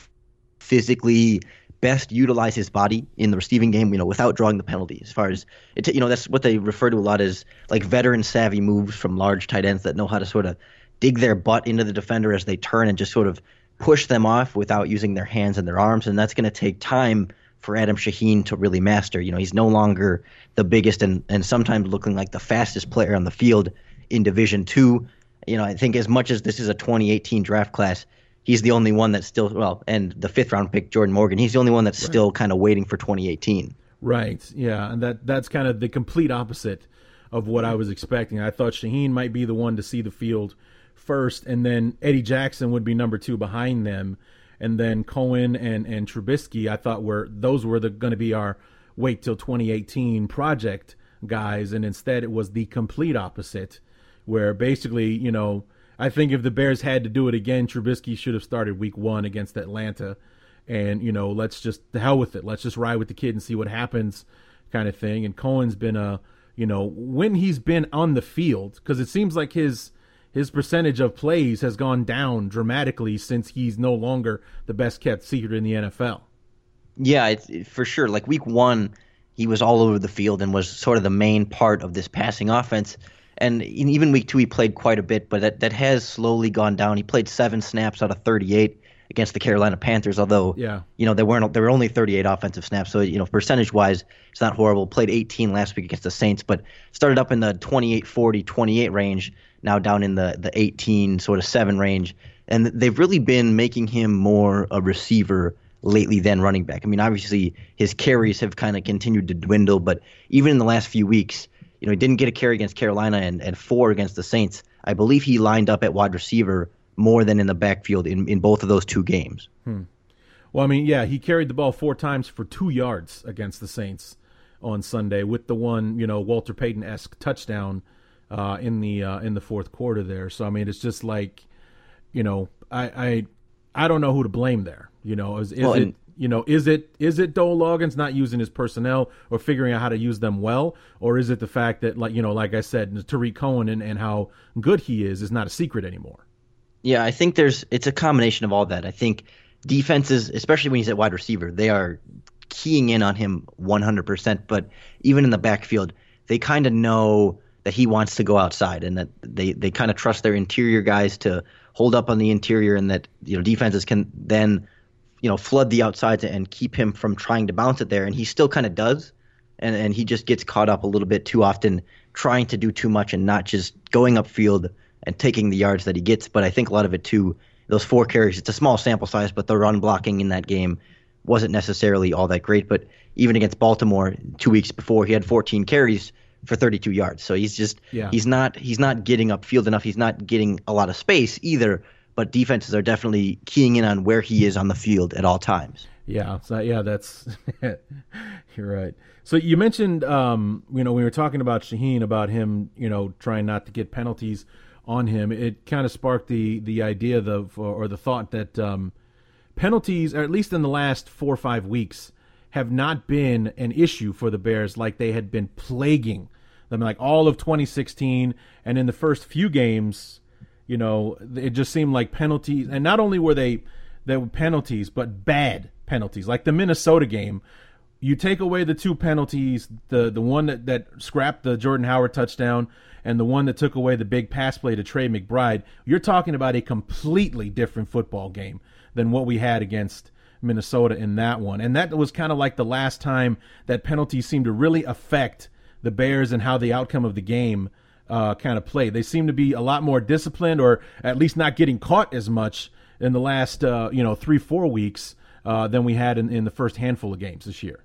[SPEAKER 2] physically best utilize his body in the receiving game, you know, without drawing the penalty. As far as it, you know, that's what they refer to a lot as like veteran savvy moves from large tight ends that know how to sort of dig their butt into the defender as they turn and just sort of push them off without using their hands and their arms, and that's going to take time for Adam Shaheen to really master. You know, he's no longer the biggest and, and sometimes looking like the fastest player on the field in Division Two. You know, I think as much as this is a 2018 draft class, he's the only one that's still well, and the fifth round pick Jordan Morgan, he's the only one that's right. still kind of waiting for 2018.
[SPEAKER 1] Right. Yeah, and that that's kind of the complete opposite of what I was expecting. I thought Shaheen might be the one to see the field first, and then Eddie Jackson would be number two behind them, and then Cohen and and Trubisky. I thought were those were the going to be our wait till 2018 project guys, and instead it was the complete opposite, where basically you know I think if the Bears had to do it again, Trubisky should have started Week One against Atlanta, and you know let's just the hell with it, let's just ride with the kid and see what happens, kind of thing. And Cohen's been a you know when he's been on the field because it seems like his his percentage of plays has gone down dramatically since he's no longer the best kept secret in the NFL.
[SPEAKER 2] Yeah, it's for sure. Like week one, he was all over the field and was sort of the main part of this passing offense. And even week two, he played quite a bit, but that, that has slowly gone down. He played seven snaps out of 38 against the Carolina Panthers, although
[SPEAKER 1] yeah.
[SPEAKER 2] you know there weren't there were only 38 offensive snaps, so you know percentage wise it's not horrible. Played 18 last week against the Saints, but started up in the 28 40 28 range now down in the the 18 sort of seven range, and they've really been making him more a receiver lately than running back. I mean, obviously his carries have kind of continued to dwindle, but even in the last few weeks, you know, he didn't get a carry against Carolina and, and four against the Saints. I believe he lined up at wide receiver more than in the backfield in, in both of those two games.
[SPEAKER 1] Hmm. Well, I mean, yeah, he carried the ball four times for two yards against the Saints on Sunday with the one, you know, Walter Payton esque touchdown uh, in the uh, in the fourth quarter there. So I mean, it's just like, you know, I I, I don't know who to blame there. You know, is, is well, it you know is it is it Dowell Loggains not using his personnel or figuring out how to use them well, or is it the fact that like you know, like I said, Tarik Cohen and, and how good he is is not a secret anymore.
[SPEAKER 2] Yeah, I think there's it's a combination of all that. I think defenses, especially when he's at wide receiver, they are keying in on him 100%. But even in the backfield, they kind of know that he wants to go outside and that they, they kind of trust their interior guys to hold up on the interior and that you know defenses can then you know flood the outsides and keep him from trying to bounce it there and he still kind of does and and he just gets caught up a little bit too often trying to do too much and not just going upfield and taking the yards that he gets but I think a lot of it too those four carries it's a small sample size but the run blocking in that game wasn't necessarily all that great but even against Baltimore 2 weeks before he had 14 carries for 32 yards. So he's just yeah. he's not he's not getting upfield enough. He's not getting a lot of space either. But defenses are definitely keying in on where he is on the field at all times.
[SPEAKER 1] Yeah, so yeah, that's you're right. So you mentioned, um, you know, we were talking about Shaheen about him, you know, trying not to get penalties on him. It kind of sparked the the idea of or the thought that um, penalties, or at least in the last four or five weeks, have not been an issue for the Bears like they had been plaguing them like all of 2016 and in the first few games, you know, it just seemed like penalties and not only were they they were penalties, but bad penalties. Like the Minnesota game, you take away the two penalties, the the one that, that scrapped the Jordan Howard touchdown and the one that took away the big pass play to Tre McBride, you're talking about a completely different football game than what we had against Minnesota in that one. And that was kind of like the last time that penalties seemed to really affect the Bears and how the outcome of the game uh, kind of play. They seem to be a lot more disciplined, or at least not getting caught as much in the last uh, you know three four weeks uh, than we had in, in the first handful of games this year.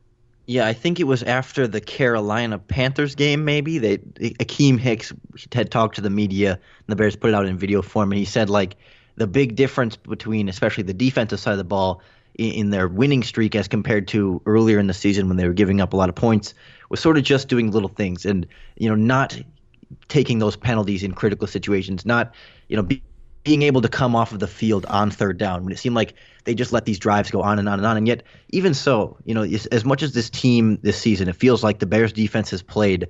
[SPEAKER 2] Yeah, I think it was after the Carolina Panthers game. Maybe they Akiem Hicks had talked to the media, and the Bears put it out in video form, and he said like the big difference between especially the defensive side of the ball in their winning streak as compared to earlier in the season when they were giving up a lot of points was sort of just doing little things and you know not taking those penalties in critical situations, not you know be, being able to come off of the field on third down when it seemed like they just let these drives go on and on and on. And yet, even so, you know, as much as this team this season, it feels like the Bears defense has played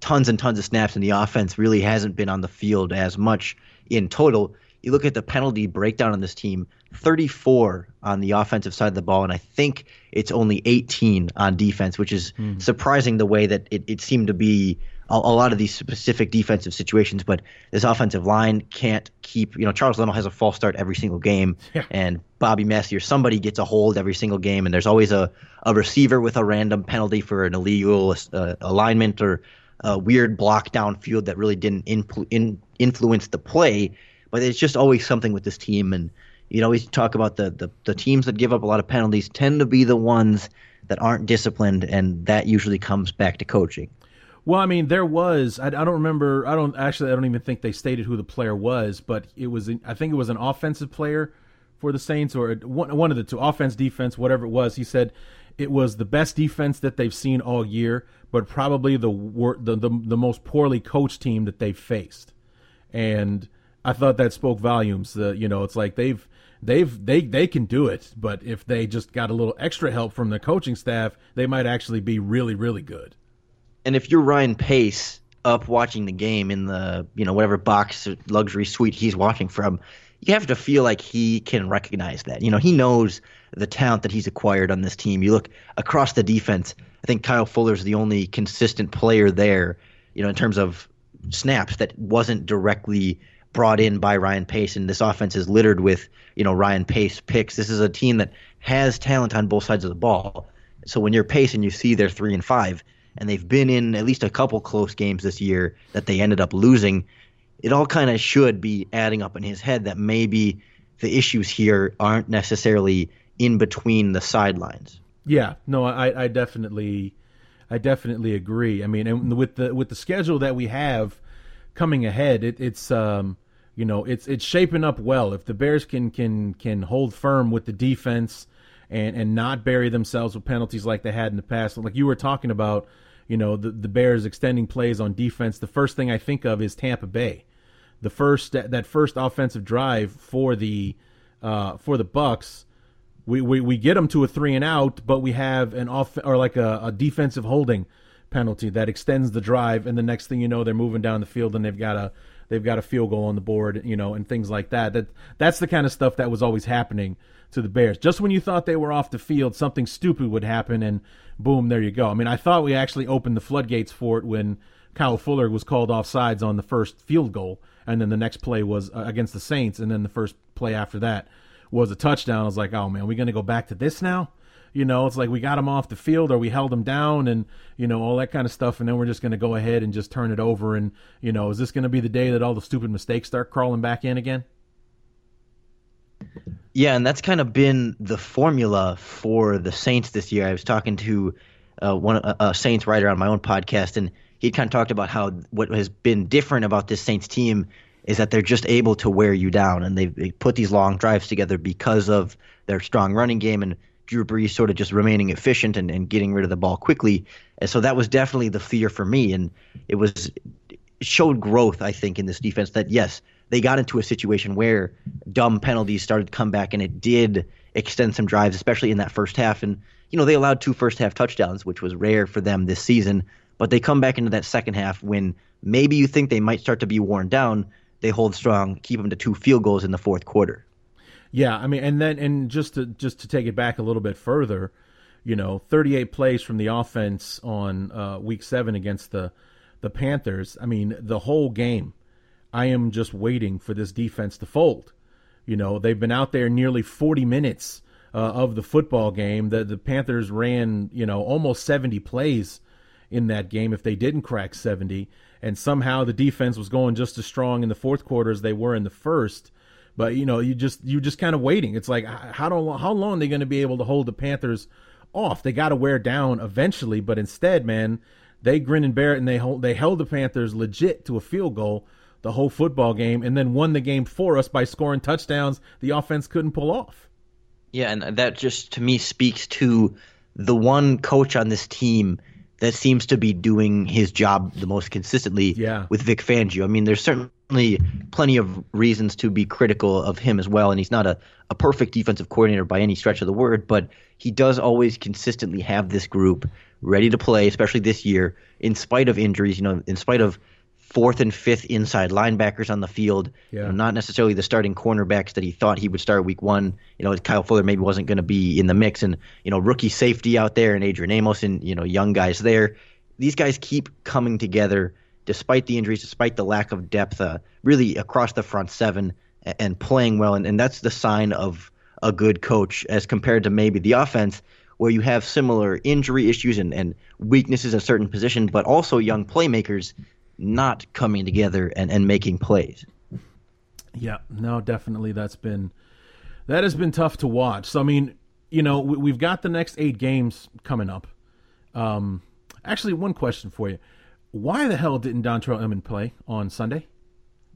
[SPEAKER 2] tons and tons of snaps, and the offense really hasn't been on the field as much in total. You look at the penalty breakdown on this team 34 on the offensive side of the ball, and I think it's only 18 on defense, which is mm. surprising the way that it, it seemed to be a, a, lot of these specific defensive situations. But this offensive line can't keep, you know, Charles Leno has a false start every single game, yeah. and Bobby Massie or somebody gets a hold every single game, and there's always a, a receiver with a random penalty for an illegal uh, alignment or a weird block downfield that really didn't influ- in, influence the play. But it's just always something with this team, and you know we talk about the, the the teams that give up a lot of penalties tend to be the ones that aren't disciplined, and that usually comes back to coaching.
[SPEAKER 1] Well, I mean, there was. I, I, don't remember. I don't actually. I don't even think they stated who the player was, but it was. I think it was an offensive player for the Saints, or one, one of the two, offense, defense, whatever it was. He said it was the best defense that they've seen all year, but probably the the the, the most poorly coached team that they've faced. And I thought that spoke volumes. Uh, you know, it's like they've they've they they can do it, but if they just got a little extra help from the coaching staff, they might actually be really really good.
[SPEAKER 2] And if you're Ryan Pace up watching the game in the you know whatever box luxury suite he's watching from, you have to feel like he can recognize that. You know, he knows the talent that he's acquired on this team. You look across the defense. I think Kyle Fuller's the only consistent player there. You know, in terms of snaps that wasn't directly brought in by Ryan Pace, and this offense is littered with you know Ryan Pace picks. This is a team that has talent on both sides of the ball. So when you're Pace and you see they're three and five, and they've been in at least a couple close games this year that they ended up losing, it all kind of should be adding up in his head that maybe the issues here aren't necessarily in between the sidelines.
[SPEAKER 1] Yeah, no, I, I definitely, I definitely agree. I mean, and with the with the schedule that we have coming ahead, it, it's um, you know, it's it's shaping up well. If the Bears can can can hold firm with the defense and and not bury themselves with penalties like they had in the past, like you were talking about, you know, the the Bears extending plays on defense. The first thing I think of is Tampa Bay the first that first offensive drive for the uh, for the Bucks, we, we we get them to a three and out, but we have an off or like a, a defensive holding penalty that extends the drive, and the next thing you know, they're moving down the field and they've got a they've got a field goal on the board, you know, and things like that. That that's the kind of stuff that was always happening to the Bears. Just when you thought they were off the field, something stupid would happen, and boom, there you go. I mean, I thought we actually opened the floodgates for it when Kyle Fuller was called off sides on the first field goal and then the next play was uh, against the Saints, and then the first play after that was a touchdown. I was like, oh man, we're going to go back to this now? You know, it's like we got him off the field or we held him down and, you know, all that kind of stuff. And then we're just going to go ahead and just turn it over. And, you know, is this going to be the day that all the stupid mistakes start crawling back in again?
[SPEAKER 2] Yeah, and that's kind of been the formula for the Saints this year. I was talking to uh, one a, Saints writer on my own podcast, and he kind of talked about how what has been different about this Saints team is that they're just able to wear you down, and they they put these long drives together because of their strong running game and Drew Brees sort of just remaining efficient and, and getting rid of the ball quickly. And so that was definitely the fear for me, and it was it showed growth I think in this defense that yes they got into a situation where dumb penalties started to come back, and it did extend some drives, especially in that first half. And you know they allowed two first half touchdowns, which was rare for them this season. But they come back into that second half when maybe you think they might start to be worn down. They hold strong, keep them to two field goals in the fourth quarter.
[SPEAKER 1] Yeah, I mean, and then and just to just to take it back a little bit further, you know, 38 plays from the offense on uh, week seven against the the Panthers. I mean, the whole game, I am just waiting for this defense to fold. You know, they've been out there nearly 40 minutes uh, of the football game. The the Panthers ran, you know, almost 70 plays in that game if they didn't crack 70. And somehow the defense was going just as strong in the fourth quarter as they were in the first. But you know, you just you just kind of waiting. It's like how do how long are they going to be able to hold the Panthers off? They got to wear down eventually. But instead, man, they grin and bear it, and they hold they held the Panthers legit to a field goal the whole football game, and then won the game for us by scoring touchdowns the offense couldn't pull off.
[SPEAKER 2] Yeah, and that just to me speaks to the one coach on this team that seems to be doing his job the most consistently
[SPEAKER 1] yeah.
[SPEAKER 2] with Vic Fangio. I mean, there's certainly plenty of reasons to be critical of him as well, and he's not a, a perfect defensive coordinator by any stretch of the word, but he does always consistently have this group ready to play, especially this year, in spite of injuries, you know, in spite of fourth and fifth inside linebackers on the field.
[SPEAKER 1] Yeah.
[SPEAKER 2] You know, not necessarily the starting cornerbacks that he thought he would start week one. You know, Kyle Fuller maybe wasn't going to be in the mix, and you know, rookie safety out there and Adrian Amos and you know, young guys there. These guys keep coming together despite the injuries, despite the lack of depth, uh, really across the front seven and playing well, and, and that's the sign of a good coach as compared to maybe the offense where you have similar injury issues and, and weaknesses in certain position, but also young playmakers not coming together and, and making plays.
[SPEAKER 1] Yeah, no, definitely that's been that has been tough to watch. So I mean, you know, we, have got the next eight games coming up. Um, actually, one question for you: Why the hell didn't Dontrelle Inman play on Sunday?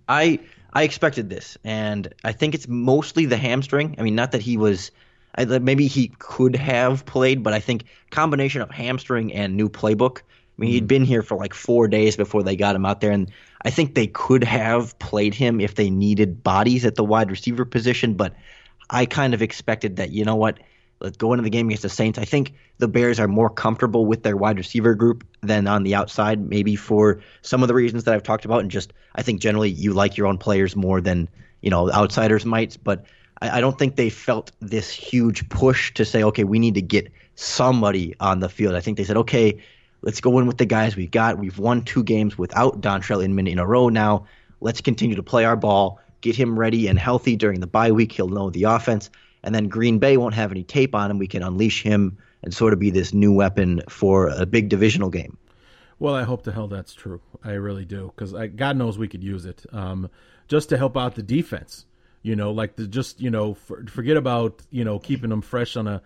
[SPEAKER 2] I I expected this, and I think it's mostly the hamstring. I mean, not that he was. I, maybe he could have played, but I think combination of hamstring and new playbook I mean, he'd mm-hmm. been here for like four days before they got him out there, and I think they could have played him if they needed bodies at the wide receiver position. But I kind of expected that, you know what, let's go into the game against the Saints. I think the Bears are more comfortable with their wide receiver group than on the outside, maybe for some of the reasons that I've talked about, and just I think generally you like your own players more than you know outsiders might. But I, I don't think they felt this huge push to say, okay, we need to get somebody on the field. I think they said, okay Let's go in with the guys we've got. We've won two games without Dontrelle Inman in a row now. Let's continue to play our ball, get him ready and healthy during the bye week. He'll know the offense. And then Green Bay won't have any tape on him. We can unleash him and sort of be this new weapon for a big divisional game.
[SPEAKER 1] Well, I hope the hell that's true. I really do, because God knows we could use it um, just to help out the defense. You know, like the just you know for, forget about you know keeping them fresh on a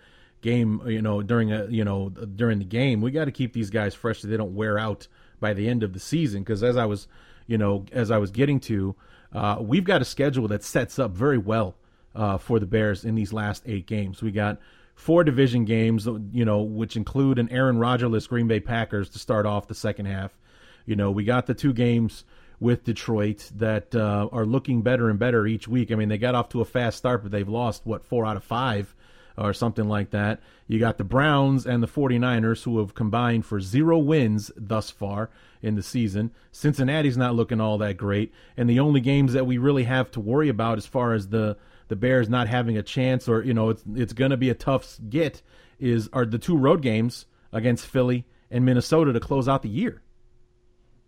[SPEAKER 1] game, you know, during a you know during the game. We got to keep these guys fresh so they don't wear out by the end of the season. Because as I was, you know, as I was getting to, uh, we've got a schedule that sets up very well uh, for the Bears in these last eight games. We got four division games, you know, which include an Aaron Rodgerless Green Bay Packers to start off the second half. You know, we got the two games with Detroit that uh, are looking better and better each week. I mean, they got off to a fast start, but they've lost what four out of five or something like that. You got the Browns and the 49ers who have combined for zero wins thus far in the season. Cincinnati's not looking all that great. And the only games that we really have to worry about as far as the the Bears not having a chance or you know it's it's going to be a tough get is are the two road games against Philly and Minnesota to close out the year.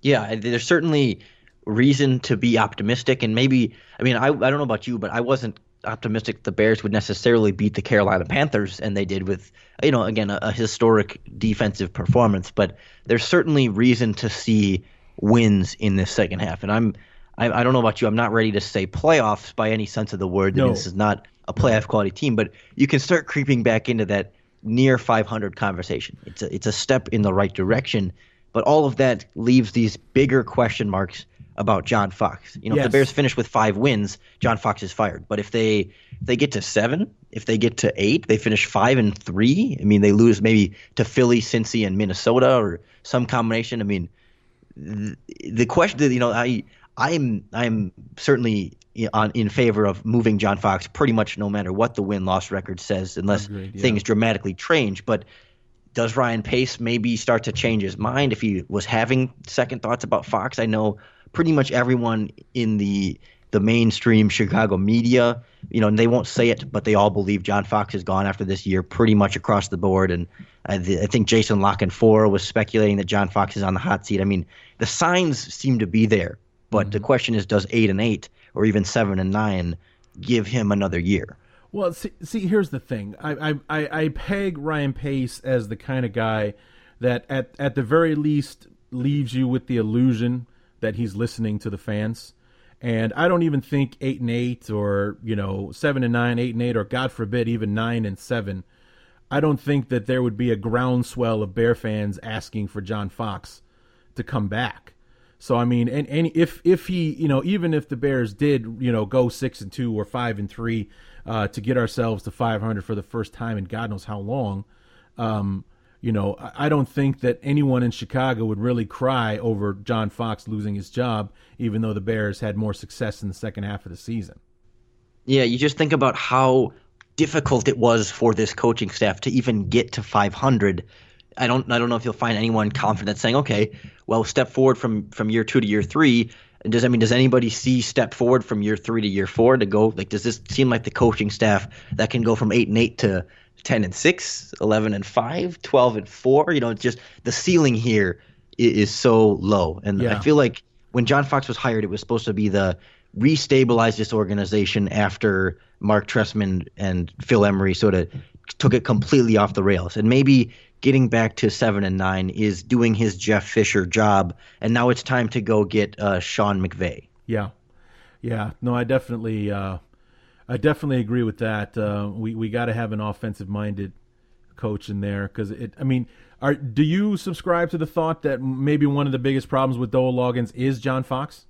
[SPEAKER 2] Yeah, there's certainly reason to be optimistic and maybe I mean I I don't know about you but I wasn't optimistic the Bears would necessarily beat the Carolina Panthers, and they did with, you know, again, a, a, historic defensive performance. But there's certainly reason to see wins in this second half. And I'm, I, I don't know about you, I'm not ready to say playoffs by any sense of the word. No. This is not a playoff quality team, but you can start creeping back into that near 500 conversation. It's a, it's a step in the right direction. But all of that leaves these bigger question marks about John Fox. You know, yes. if the Bears finish with five wins, John Fox is fired. But if they if they get to seven, if they get to eight, they finish five and three. I mean, they lose maybe to Philly, Cincy, and Minnesota, or some combination. I mean, the, the question, you know, I I'm I'm certainly on in favor of moving John Fox pretty much no matter what the win loss record says, unless Agreed, yeah. things dramatically change. But does Ryan Pace maybe start to change his mind if he was having second thoughts about Fox? I know pretty much everyone in the the mainstream Chicago media, you know, and they won't say it, but they all believe John Fox is gone after this year, pretty much across the board. And I, I think Jason La Canfora was speculating that John Fox is on the hot seat. I mean, the signs seem to be there, but mm-hmm. the question is, does eight and eight or even seven and nine give him another year?
[SPEAKER 1] Well, see, see here's the thing. I, I, I peg Ryan Pace as the kind of guy that, at at the very least, leaves you with the illusion that he's listening to the fans. And I don't even think eight and eight, or you know, seven and nine, eight and eight, or God forbid, even nine and seven. I don't think that there would be a groundswell of Bear fans asking for John Fox to come back. So I mean, and, and if if he, you know, even if the Bears did, you know, go six and two or five and three uh, to get ourselves to 500 for the first time in God knows how long, um, you know, I don't think that anyone in Chicago would really cry over John Fox losing his job, even though the Bears had more success in the second half of the season.
[SPEAKER 2] Yeah, you just think about how difficult it was for this coaching staff to even get to 500. I don't I don't know if you'll find anyone confident saying, okay, well, step forward from from year two to year three. And does I mean does anybody see step forward from year three to year four to go like does this seem like the coaching staff that can go from eight and eight to 10 and 6, 11 and 5, 12 and 4. You know, it's just the ceiling here is, so low. And yeah. I feel like when John Fox was hired, it was supposed to be the restabilize this organization after Mark Trestman and Phil Emery sort of took it completely off the rails. And maybe getting back to seven and nine is doing his Jeff Fisher job. And now it's time to go get uh, Sean McVay.
[SPEAKER 1] Yeah. Yeah. No, I definitely. Uh I definitely agree with that. Uh, we we got to have an offensive minded coach in there because it. I mean, are do you subscribe to the thought that maybe one of the biggest problems with Dowell Loggains is John Fox?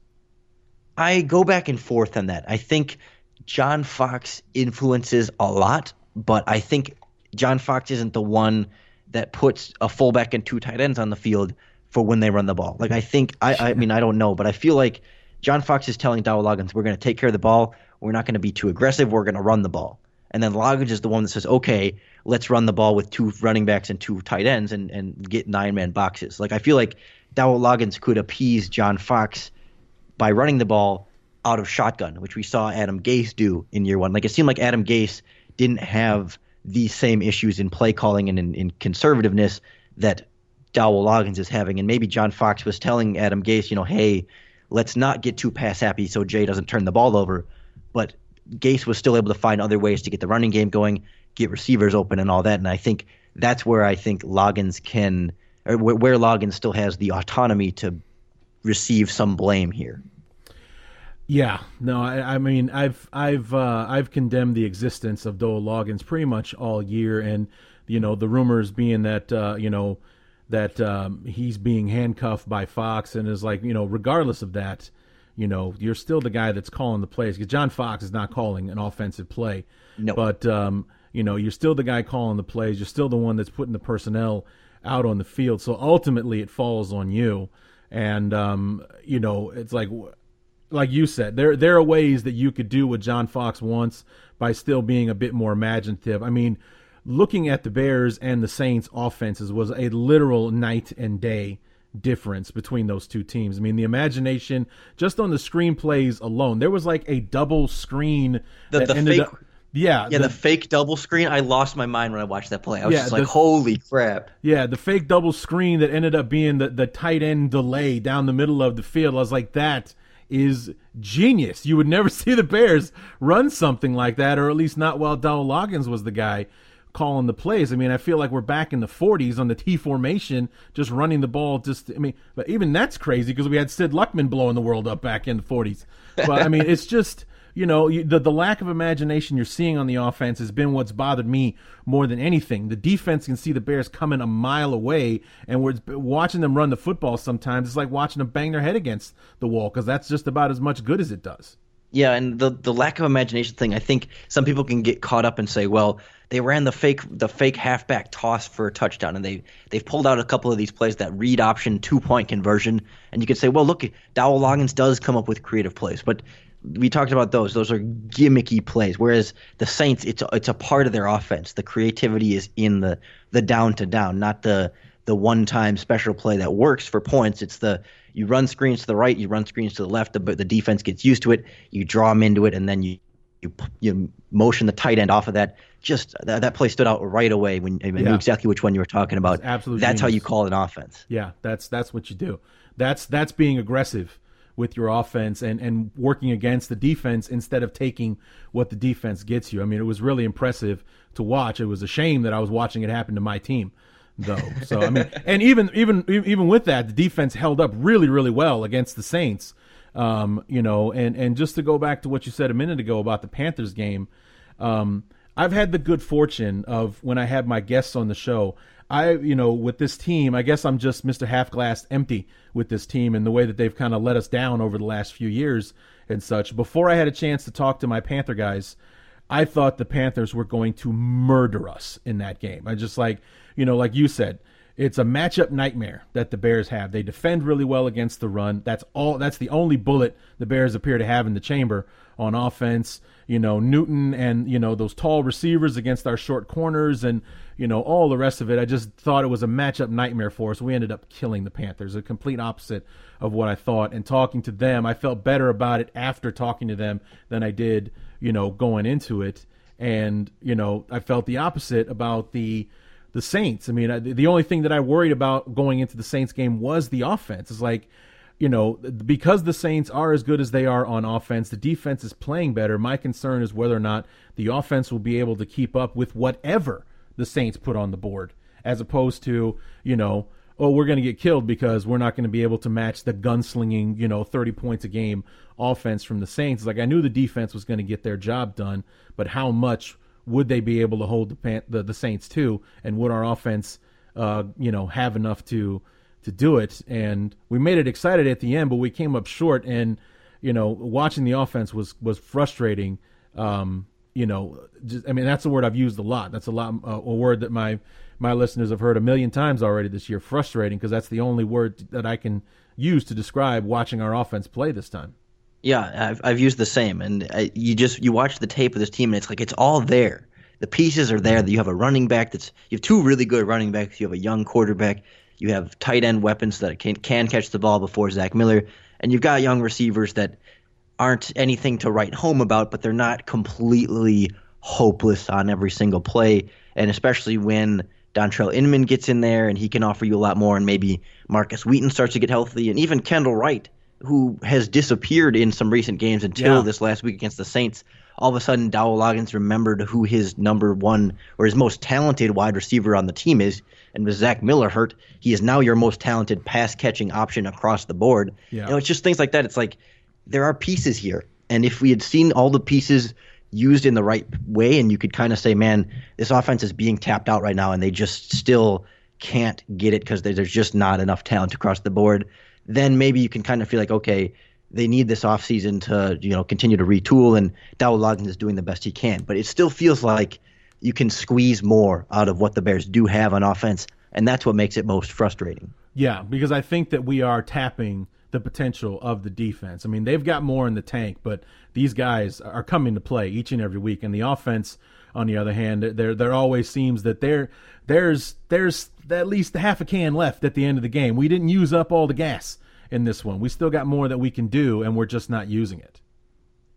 [SPEAKER 2] I go back and forth on that. I think John Fox influences a lot, but I think John Fox isn't the one that puts a fullback and two tight ends on the field for when they run the ball. Like I think I I mean I don't know, but I feel like John Fox is telling Dowell Loggains, we're going to take care of the ball. We're not going to be too aggressive. We're going to run the ball. And then Loggains is the one that says, okay, let's run the ball with two running backs and two tight ends and, and get nine man boxes. Like I feel like Dowell Loggains could appease John Fox by running the ball out of shotgun, which we saw Adam Gase do in year one. Like it seemed like Adam Gase didn't have these same issues in play calling and in, in conservativeness that Dowell Loggains is having. And maybe John Fox was telling Adam Gase, you know, hey, let's not get too pass happy so Jay doesn't turn the ball over but Gase was still able to find other ways to get the running game going, get receivers open, and all that. And I think that's where I think Loggains can, or where Loggains still has the autonomy to receive some blame here.
[SPEAKER 1] Yeah, no, I, I mean, I've I've uh, I've condemned the existence of Dowell Loggains pretty much all year, and you know the rumors being that uh, you know that um, he's being handcuffed by Fox, and is like you know regardless of that, you know, you're still the guy that's calling the plays because John Fox is not calling an offensive play.
[SPEAKER 2] No.
[SPEAKER 1] But um, you know, you're still the guy calling the plays. You're still the one that's putting the personnel out on the field. So ultimately, it falls on you. And um, you know, it's like like you said, there there are ways that you could do what John Fox wants by still being a bit more imaginative. I mean, looking at the Bears and the Saints offenses was a literal night and day difference between those two teams. I mean, the imagination just on the screenplays alone, there was like a double screen
[SPEAKER 2] the,
[SPEAKER 1] that
[SPEAKER 2] the ended fake,
[SPEAKER 1] up. Yeah,
[SPEAKER 2] yeah, the, the, fake double screen. I lost my mind when I watched that play. I was yeah, just like, the, "Holy crap!"
[SPEAKER 1] Yeah, the fake double screen that ended up being the the tight end delay down the middle of the field. I was like, "That is genius." You would never see the Bears run something like that, or at least not while Dowell Loggains was the guy calling the plays. I mean, I feel like we're back in the 40s on the T formation, just running the ball. Just, I mean, but even that's crazy because we had Sid Luckman blowing the world up back in the 40s. But I mean, it's just you know the the lack of imagination you're seeing on the offense has been what's bothered me more than anything. The defense can see the Bears coming a mile away, and we're watching them run the football. Sometimes it's like watching them bang their head against the wall because that's just about as much good as it does.
[SPEAKER 2] Yeah, and the the lack of imagination thing, I think some people can get caught up and say, well, they ran the fake the fake halfback toss for a touchdown, and they they've pulled out a couple of these plays that read option two point conversion, and you could say, well, look, Dowell Loggains does come up with creative plays, but we talked about those; those are gimmicky plays. Whereas the Saints, it's a, it's a part of their offense. The creativity is in the the down to down, not the the one time special play that works for points. It's the you run screens to the right, you run screens to the left, but the defense gets used to it. You draw them into it, and then you you you motion the tight end off of that. Just that, that play stood out right away when I yeah. knew exactly which one you were talking about.
[SPEAKER 1] Absolutely,
[SPEAKER 2] that's genius. how you call an offense.
[SPEAKER 1] Yeah, that's that's what you do. That's that's being aggressive with your offense and and working against the defense instead of taking what the defense gets you. I mean, it was really impressive to watch. It was a shame that I was watching it happen to my team though. So I mean, and even even even with that, the defense held up really really well against the Saints. Um, you know, and and just to go back to what you said a minute ago about the Panthers game, um, I've had the good fortune of when I had my guests on the show. I, you know, with this team, I guess I'm just Mr. Half Glass empty with this team and the way that they've kind of let us down over the last few years and such. Before I had a chance to talk to my Panther guys, I thought the Panthers were going to murder us in that game. I just like, you know, like you said, it's a matchup nightmare that the Bears have. They defend really well against the run. That's all. That's the only bullet the Bears appear to have in the chamber on offense. You know, Newton and you know those tall receivers against our short corners and you know all the rest of it. I just thought it was a matchup nightmare for us. We ended up killing the Panthers. A complete opposite of what I thought. And talking to them, I felt better about it after talking to them than I did, you know, going into it. And you know, I felt the opposite about the the Saints. I mean, the only thing that I worried about going into the Saints game was the offense. It's like, you know, because the Saints are as good as they are on offense, the defense is playing better. My concern is whether or not the offense will be able to keep up with whatever the Saints put on the board, as opposed to, you know, oh, we're going to get killed because we're not going to be able to match the gunslinging, you know, 30 points a game offense from the Saints. Like I knew the defense was going to get their job done, but how much would they be able to hold the the, the Saints too, and would our offense, uh, you know, have enough to to do it? And we made it excited at the end, but we came up short. And you know, watching the offense was was frustrating. Um, you know, just, I mean, that's a word I've used a lot. That's a lot uh, a word that my my listeners have heard a million times already this year. Frustrating because that's the only word that I can use to describe watching our offense play this time.
[SPEAKER 2] Yeah, I've I've used the same, and I, you just you watch the tape of this team, and it's like it's all there. The pieces are there. That you have a running back that's you have two really good running backs. You have a young quarterback. You have tight end weapons that can can catch the ball before Zach Miller, and you've got young receivers that aren't anything to write home about, but they're not completely hopeless on every single play, and especially when Dontrelle Inman gets in there and he can offer you a lot more, and maybe Markus Wheaton starts to get healthy, and even Kendall Wright who has disappeared in some recent games until yeah. this last week against the Saints. All of a sudden, Dowell Loggains remembered who his number one or his most talented wide receiver on the team is. And with Zach Miller hurt, he is now your most talented pass catching option across the board. Yeah. You know, it's just things like that. It's like there are pieces here. And if we had seen all the pieces used in the right way, and you could kind of say, man, this offense is being tapped out right now, and they just still can't get it because there's just not enough talent across the board then maybe you can kind of feel like, okay, they need this offseason to, you know, continue to retool and Dowell Loggains is doing the best he can. But it still feels like you can squeeze more out of what the Bears do have on offense, and that's what makes it most frustrating.
[SPEAKER 1] Yeah, because I think that we are tapping the potential of the defense. I mean, they've got more in the tank, but these guys are coming to play each and every week. And the offense, on the other hand, there there always seems that there there's there's at least half a can left at the end of the game. We didn't use up all the gas in this one. We still got more that we can do, and we're just not using it.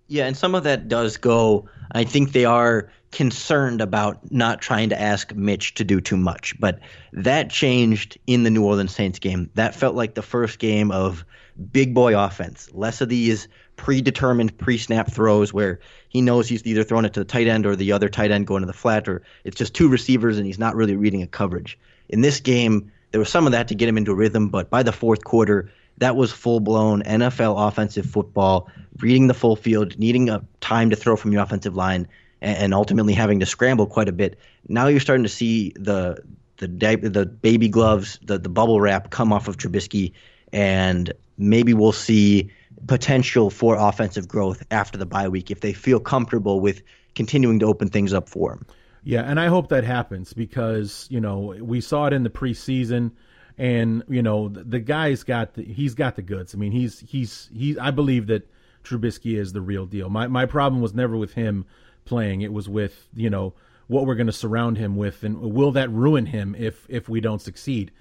[SPEAKER 2] Yeah, and some of that does go. I think they are concerned about not trying to ask Mitch to do too much, but that changed in the New Orleans Saints game. That felt like the first game of big boy offense. Less of these predetermined pre-snap throws where he knows he's either throwing it to the tight end or the other tight end going to the flat, or it's just two receivers and he's not really reading a coverage. In this game, there was some of that to get him into rhythm, but by the fourth quarter, that was full blown NFL offensive football, reading the full field, needing a time to throw from your offensive line, and, ultimately having to scramble quite a bit. Now you're starting to see the the the baby gloves, the the bubble wrap come off of Trubisky, and maybe we'll see potential for offensive growth after the bye week if they feel comfortable with continuing to open things up for him.
[SPEAKER 1] Yeah, and I hope that happens because you know we saw it in the preseason and you know the, the guy's got the, he's got the goods. I mean, he's he's he. I believe that Trubisky is the real deal. My my problem was never with him playing; it was with you know what we're going to surround him with, and will that ruin him if if we don't succeed,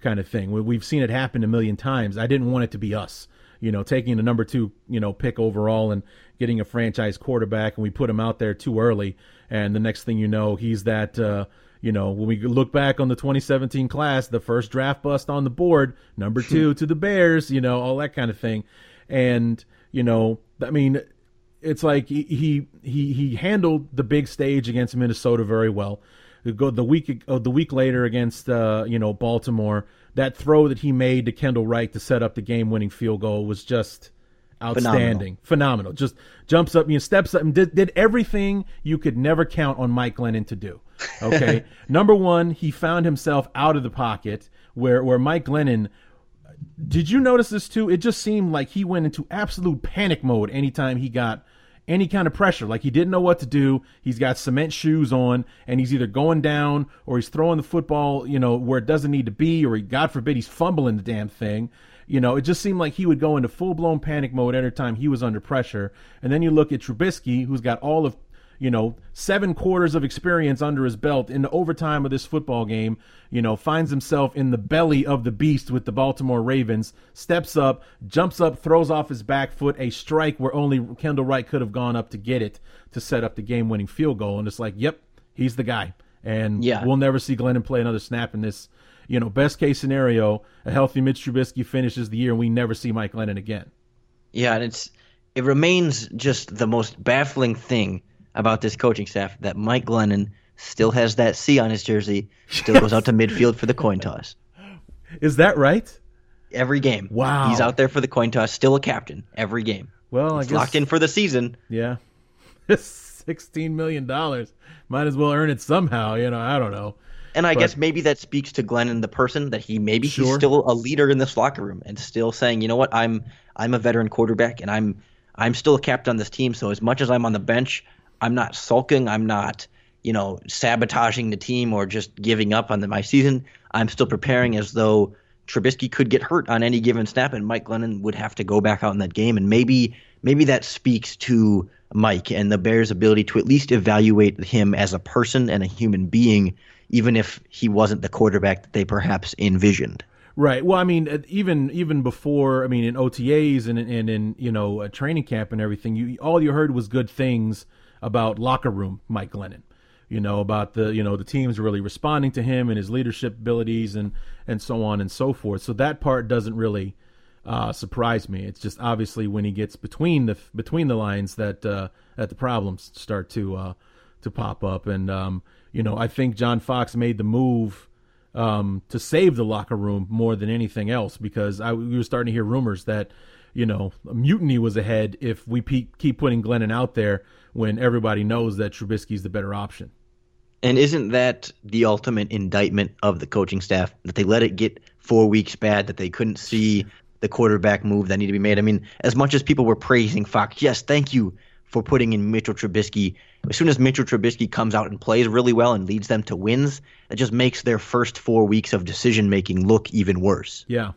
[SPEAKER 1] kind of thing. We've seen it happen a million times. I didn't want it to be us. You know, taking the number two, you know, pick overall and getting a franchise quarterback, and we put him out there too early, and the next thing you know, he's that. Uh, you know, when we look back on the 2017 class, the first draft bust on the board, number two to the Bears, you know, all that kind of thing. And, you know, I mean, it's like he he he handled the big stage against Minnesota very well. Go the week the week later against uh, you know Baltimore, that throw that he made to Kendall Wright to set up the game winning field goal was just outstanding, phenomenal. phenomenal. Just jumps up, you know, steps up, and did, did everything you could never count on Mike Glennon to do. Okay. Number one, he found himself out of the pocket where, where Mike Glennon. Did you notice this too? It just seemed like he went into absolute panic mode anytime he got any kind of pressure. Like he didn't know what to do. He's got cement shoes on, and he's either going down or he's throwing the football, you know, where it doesn't need to be, or he, God forbid, he's fumbling the damn thing. You know, it just seemed like he would go into full blown panic mode every time he was under pressure. And then you look at Trubisky, who's got all of you know, seven quarters of experience under his belt in the overtime of this football game, you know, finds himself in the belly of the beast with the Baltimore Ravens, steps up, jumps up, throws off his back foot a strike where only Kendall Wright could have gone up to get it to set up the game winning field goal. And it's like, yep, he's the guy. And yeah. we'll never see Glennon play another snap in this. You know, best case scenario, a healthy Mitch Trubisky finishes the year and we never see Mike Glennon again.
[SPEAKER 2] Yeah, and it's it remains just the most baffling thing about this coaching staff that Mike Glennon still has that C on his jersey, still yes. goes out to midfield for the coin toss.
[SPEAKER 1] Is that right?
[SPEAKER 2] Every game.
[SPEAKER 1] Wow.
[SPEAKER 2] He's out there for the coin toss, still a captain every game.
[SPEAKER 1] Well,
[SPEAKER 2] He's
[SPEAKER 1] I guess
[SPEAKER 2] locked in for the season.
[SPEAKER 1] Yeah. Sixteen million dollars. Might as well earn it somehow, you know, I don't know.
[SPEAKER 2] And I but, guess maybe that speaks to Glennon the person that he maybe sure. he's still a leader in this locker room and still saying, you know what, I'm I'm a veteran quarterback and I'm I'm still a captain on this team. So as much as I'm on the bench, I'm not sulking. I'm not, you know, sabotaging the team or just giving up on the, my season. I'm still preparing as though Trubisky could get hurt on any given snap, and Mike Glennon would have to go back out in that game. And maybe maybe that speaks to Mike and the Bears' ability to at least evaluate him as a person and a human being, even if he wasn't the quarterback that they perhaps envisioned.
[SPEAKER 1] Right. Well, I mean, uh, even even before, I mean, in OTAs and and in you know a training camp and everything, you all you heard was good things about locker room Mike Glennon. You know about the you know the teams really responding to him and his leadership abilities and and so on and so forth. So that part doesn't really uh, surprise me. It's just obviously when he gets between the between the lines that uh, that the problems start to uh, to pop up. And um, you know I think John Fox made the move um, to save the locker room more than anything else because I, we were starting to hear rumors that you know mutiny was ahead if we pe- keep putting Glennon out there when everybody knows that Trubisky's the better option.
[SPEAKER 2] And isn't that the ultimate indictment of the coaching staff that they let it get four weeks bad, that they couldn't see the quarterback move that needed to be made? I mean, as much as people were praising Fox, yes, thank you for putting in Mitchell Trubisky. As soon as Mitchell Trubisky comes out and plays really well and leads them to wins, it just makes their first four weeks of decision making look even worse.
[SPEAKER 1] Yeah,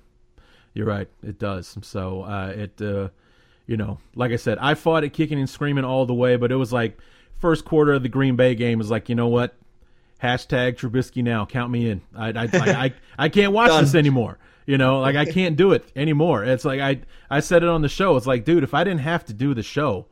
[SPEAKER 1] you're right. It does. So uh, it. Uh, you know, like I said, I fought it kicking and screaming all the way, but it was like first quarter of the Green Bay game was like, you know what? Hashtag Trubisky now. Count me in. I I I, I, can't watch this anymore. You know, like I can't do it anymore. It's like I I said it on the show. It's like, dude, if I didn't have to do the show,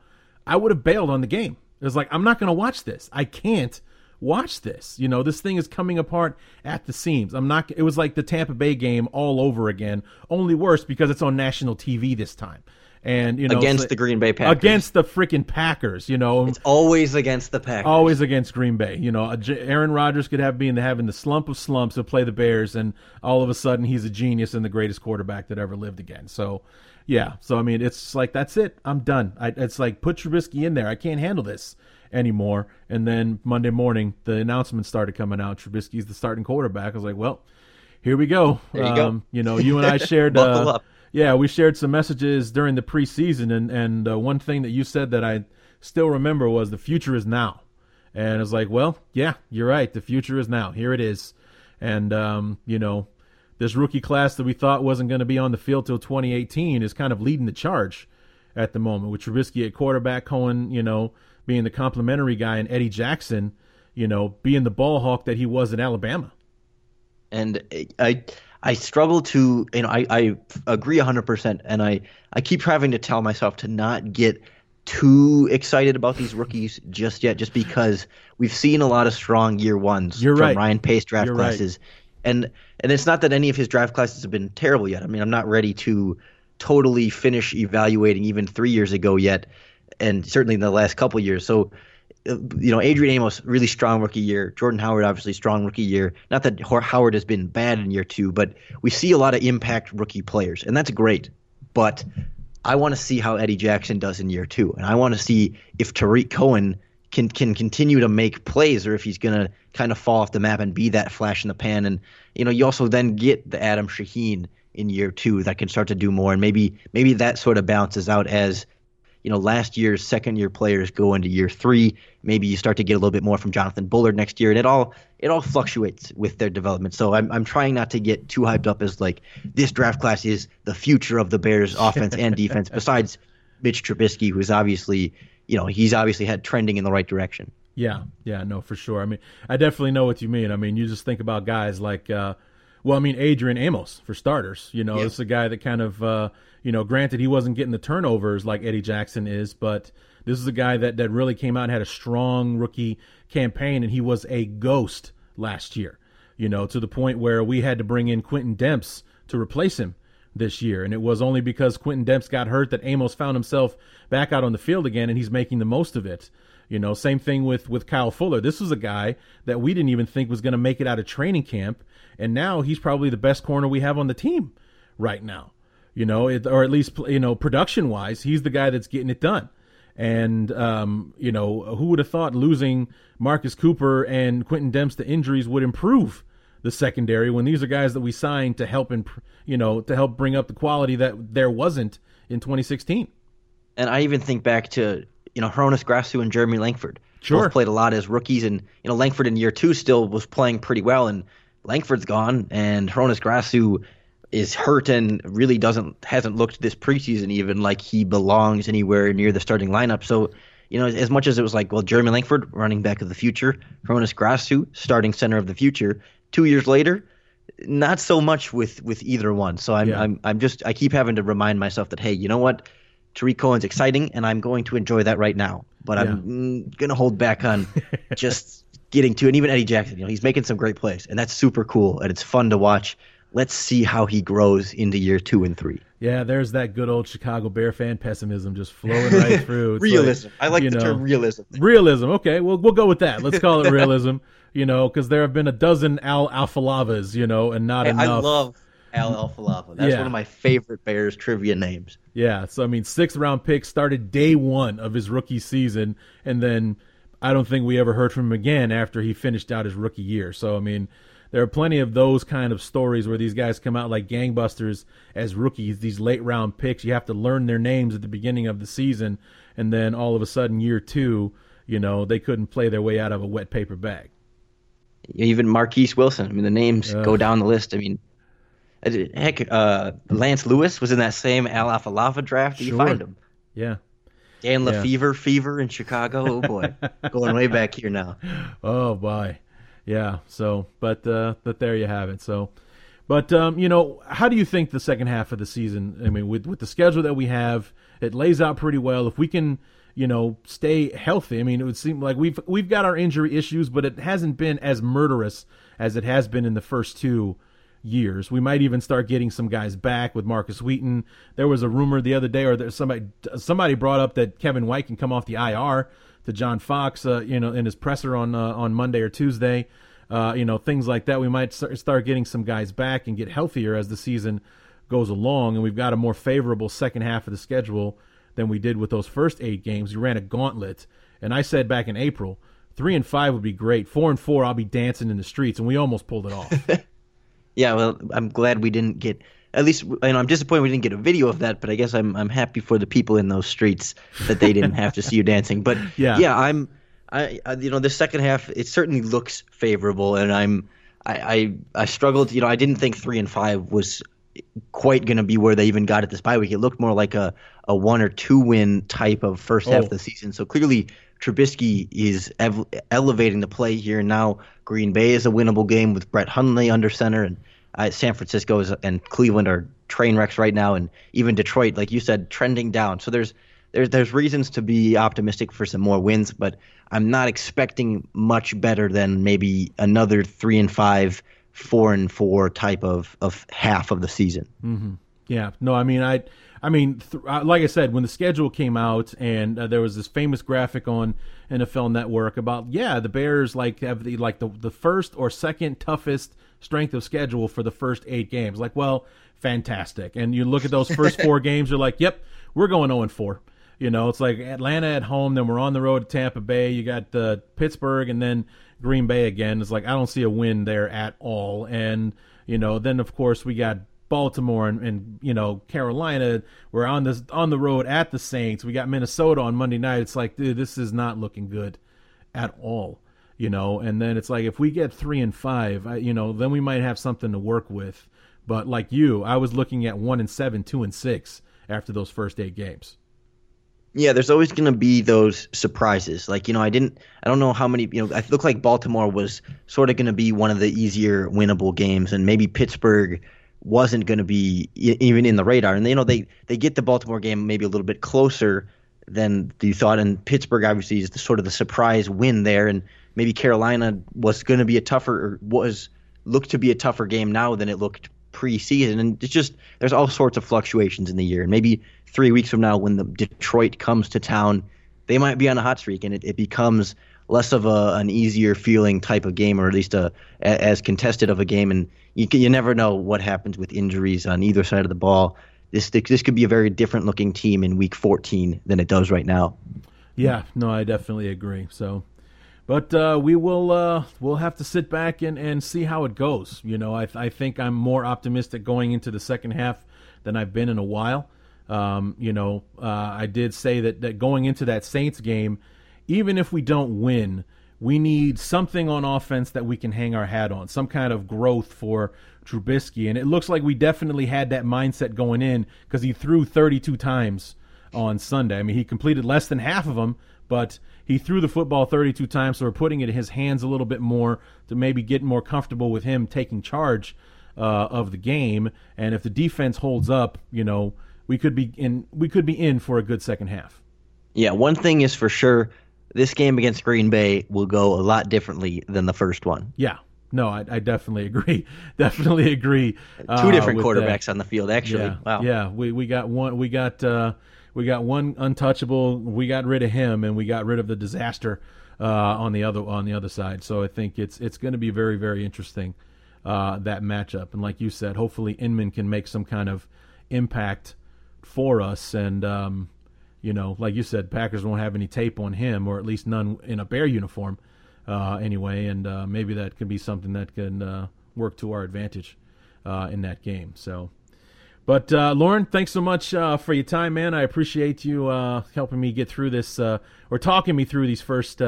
[SPEAKER 1] I would have bailed on the game. It's like I'm not going to watch this. I can't watch this. You know, this thing is coming apart at the seams. I'm not. It was like the Tampa Bay game all over again, only worse because it's on national TV this time and you know
[SPEAKER 2] against the Green Bay Packers,
[SPEAKER 1] against the freaking Packers. You know,
[SPEAKER 2] it's always against the Packers,
[SPEAKER 1] always against Green Bay. You know, Aaron Rodgers could have been having the slump of slumps to play the Bears, and all of a sudden he's a genius and the greatest quarterback that ever lived again. So, yeah. So I mean, it's like that's it. I'm done. I, it's like put Trubisky in there. I can't handle this anymore. And then Monday morning, the announcement started coming out. Trubisky's the starting quarterback. I was like, well, here we go.
[SPEAKER 2] There you um, go.
[SPEAKER 1] You know, you and I shared. uh, yeah, we shared some messages during the preseason, and and uh, one thing that you said that I still remember was the future is now, and it's like, well, yeah, you're right, the future is now. Here it is, and um, you know, this rookie class that we thought wasn't going to be on the field till 2018 is kind of leading the charge at the moment with Trubisky at quarterback, Cohen, you know, being the complimentary guy, and Eddie Jackson, you know, being the ball hawk that he was in Alabama.
[SPEAKER 2] And I I struggle to, you know, I, I agree 100%. And I, I keep having to tell myself to not get too excited about these rookies just yet, just because we've seen a lot of strong year ones
[SPEAKER 1] You're
[SPEAKER 2] from
[SPEAKER 1] right.
[SPEAKER 2] Ryan Pace draft
[SPEAKER 1] You're
[SPEAKER 2] classes.
[SPEAKER 1] Right.
[SPEAKER 2] And, and it's not that any of his draft classes have been terrible yet. I mean, I'm not ready to totally finish evaluating even three years ago yet. And certainly in the last couple years. So Uh, you know, Adrian Amos, really strong rookie year. Jordan Howard, obviously strong rookie year. Not that Howard has been bad in year two, but we see a lot of impact rookie players, and that's great. But I want to see how Eddie Jackson does in year two, and I want to see if Tarik Cohen can can continue to make plays, or if he's going to kind of fall off the map and be that flash in the pan. And you know, you also then get the Adam Shaheen in year two that can start to do more, and maybe maybe that sort of balances out as you know, last year's second year players go into year three. Maybe you start to get a little bit more from Jonathan Bullard next year, and it all it all fluctuates with their development. So I'm I'm trying not to get too hyped up as like this draft class is the future of the Bears offense and defense. Besides Mitch Trubisky, who's obviously you know he's obviously had trending in the right direction.
[SPEAKER 1] Yeah, yeah, no, for sure. I mean, I definitely know what you mean. I mean, you just think about guys like, uh, well, I mean, Adrian Amos for starters. You know, yeah. is a guy that kind of, uh, you know, granted he wasn't getting the turnovers like Eddie Jackson is, but this is a guy that that really came out and had a strong rookie campaign, and he was a ghost last year. You know, to the point where we had to bring in Quentin Demps to replace him this year. And it was only because Quentin Demps got hurt that Amos found himself back out on the field again, and he's making the most of it. You know, same thing with with Kyle Fuller. This was a guy that we didn't even think was going to make it out of training camp, and now he's probably the best corner we have on the team right now. You know, it, or at least you know, production wise, he's the guy that's getting it done. And um, you know, who would have thought losing Marcus Cooper and Quentin Demps to injuries would improve the secondary when these are guys that we signed to help imp- you know to help bring up the quality that there wasn't in 2016.
[SPEAKER 2] And I even think back to you know, Hroniss Grasu and Jeremy Langford.
[SPEAKER 1] Sure.
[SPEAKER 2] Both played a lot as rookies, and you know, Langford in year two still was playing pretty well, and Langford's gone, and Hroniss Grasu is hurt and really doesn't hasn't looked this preseason even like he belongs anywhere near the starting lineup. So, you know, as much as it was like, well, Jeremy Langford, running back of the future, Hroniss Grasu, starting center of the future, two years later, not so much with with either one. So I'm yeah. I'm I'm just I keep having to remind myself that hey, you know what? Tarik Cohen's exciting, and I'm going to enjoy that right now. But yeah. I'm mm, going to hold back on just getting to, and even Eddie Jackson, you know, he's making some great plays, and that's super cool, and it's fun to watch. Let's see how he grows into year two and three.
[SPEAKER 1] Yeah, there's that good old Chicago Bear fan pessimism just flowing right through.
[SPEAKER 2] It's realism. Like, I like the know, term realism.
[SPEAKER 1] Realism. Okay, well, we'll go with that. Let's call it realism. you know, because there have been a dozen Al Afalavas, you know, and not
[SPEAKER 2] hey,
[SPEAKER 1] enough.
[SPEAKER 2] I love Al Afalava. That's yeah. one of my favorite Bears trivia names.
[SPEAKER 1] Yeah, so I mean, sixth round pick started day one of his rookie season, and then I don't think we ever heard from him again after he finished out his rookie year. So I mean, there are plenty of those kind of stories where these guys come out like gangbusters as rookies, these late round picks. You have to learn their names at the beginning of the season, and then all of a sudden, year two, you know, they couldn't play their way out of a wet paper bag.
[SPEAKER 2] Even Marquess Wilson. I mean, the names uh, go down the list. I mean, heck, uh, Lance Lewis was in that same Al Afalava draft. Sure. You find him.
[SPEAKER 1] Yeah.
[SPEAKER 2] Dan LeFevour, yeah. Fever in Chicago. Oh boy, going way back here now.
[SPEAKER 1] Oh boy, yeah. So, but uh, but there you have it. So, but um, you know, how do you think the second half of the season? I mean, with with the schedule that we have, it lays out pretty well. If we can, you know, stay healthy. I mean, it would seem like we've we've got our injury issues, but it hasn't been as murderous as it has been in the first two years. We might even start getting some guys back with Markus Wheaton. There was a rumor the other day, or there somebody somebody brought up that Kevin White can come off the IR to John Fox, uh, you know, in his presser on uh, on Monday or Tuesday. Uh, you know, things like that. We might start getting some guys back and get healthier as the season goes along, and we've got a more favorable second half of the schedule than we did with those first eight games. We ran a gauntlet, and I said back in April, three and five would be great. Four and four, I'll be dancing in the streets, and we almost pulled it off.
[SPEAKER 2] yeah, well, I'm glad we didn't get. At least, know, I'm disappointed we didn't get a video of that, but I guess I'm I'm happy for the people in those streets that they didn't have to see you dancing. But yeah, yeah, I'm, I, I, you know, the second half it certainly looks favorable, and I'm, I, I, I struggled. You know, I didn't think three and five was quite going to be where they even got at this bye week. It looked more like a a one or two win type of first half oh. of the season. So clearly, Trubisky is ev- elevating the play here. Now Green Bay is a winnable game with Brett Hundley under center, and uh, San Francisco is, and Cleveland are train wrecks right now, and even Detroit, like you said, trending down. So there's there's there's reasons to be optimistic for some more wins, but I'm not expecting much better than maybe another three and five, four and four type of of half of the season.
[SPEAKER 1] Mm-hmm. Yeah, no, I mean I I mean, th- uh, like I said, when the schedule came out and uh, there was this famous graphic on NFL Network about yeah, the Bears like have the like the the first or second toughest strength of schedule for the first eight games. Like, well, fantastic. And you look at those first four games, you're like, yep, we're going 0 4. You know, it's like Atlanta at home, then we're on the road to Tampa Bay. You got uh, Pittsburgh and then Green Bay again. It's like I don't see a win there at all. And you know, then of course we got Baltimore and, and you know Carolina. We're on this on the road at the Saints. We got Minnesota on Monday night. It's like, dude, this is not looking good at all. You know, and then it's like if we get three and five, I, you know, then we might have something to work with. But like you, I was looking at one and seven, two and six after those first eight games.
[SPEAKER 2] Yeah, there's always going to be those surprises. Like, you know, I didn't, I don't know how many, you know, I looked like Baltimore was sort of going to be one of the easier winnable games, and maybe Pittsburgh wasn't going to be even in the radar. And, you know, they, they get the Baltimore game maybe a little bit closer than you thought. And Pittsburgh obviously is the sort of the surprise win there. And maybe Carolina was going to be a tougher, or was looked to be a tougher game now than it looked preseason. And it's just, there's all sorts of fluctuations in the year. And maybe three weeks from now when the Detroit comes to town, they might be on a hot streak, and it, it becomes less of a an easier feeling type of game, or at least a, a as contested of a game. And you you never know what happens with injuries on either side of the ball. This this could be a very different looking team in Week 14 than it does right now.
[SPEAKER 1] Yeah, no, I definitely agree. So. But uh, we will uh, we'll have to sit back and, and see how it goes. You know, I, I think I'm more optimistic going into the second half than I've been in a while. Um, you know, uh, I did say that, that going into that Saints game, even if we don't win, we need something on offense that we can hang our hat on, some kind of growth for Trubisky. And it looks like we definitely had that mindset going in because he threw 32 times on Sunday. I mean, he completed less than half of them, but he threw the football 32 times. So we're putting it in his hands a little bit more to maybe get more comfortable with him taking charge uh, of the game. And if the defense holds up, you know, we could be in we could be in for a good second half.
[SPEAKER 2] Yeah, one thing is for sure, this game against Green Bay will go a lot differently than the first one.
[SPEAKER 1] Yeah. No, I, I definitely agree. definitely agree.
[SPEAKER 2] Two uh, different quarterbacks that. on the field, actually.
[SPEAKER 1] Yeah,
[SPEAKER 2] wow.
[SPEAKER 1] Yeah, we, we got one. We got uh, we got one untouchable. We got rid of him, and we got rid of the disaster uh, on the other on the other side. So I think it's it's going to be very very interesting uh, that matchup. And like you said, hopefully Inman can make some kind of impact for us. And um, you know, like you said, Packers won't have any tape on him, or at least none in a Bear uniform uh, anyway. And uh, maybe that can be something that can uh, work to our advantage uh, in that game. So. But uh, Lorin, thanks so much uh, for your time, man. I appreciate you helping me get through this, or talking me through these first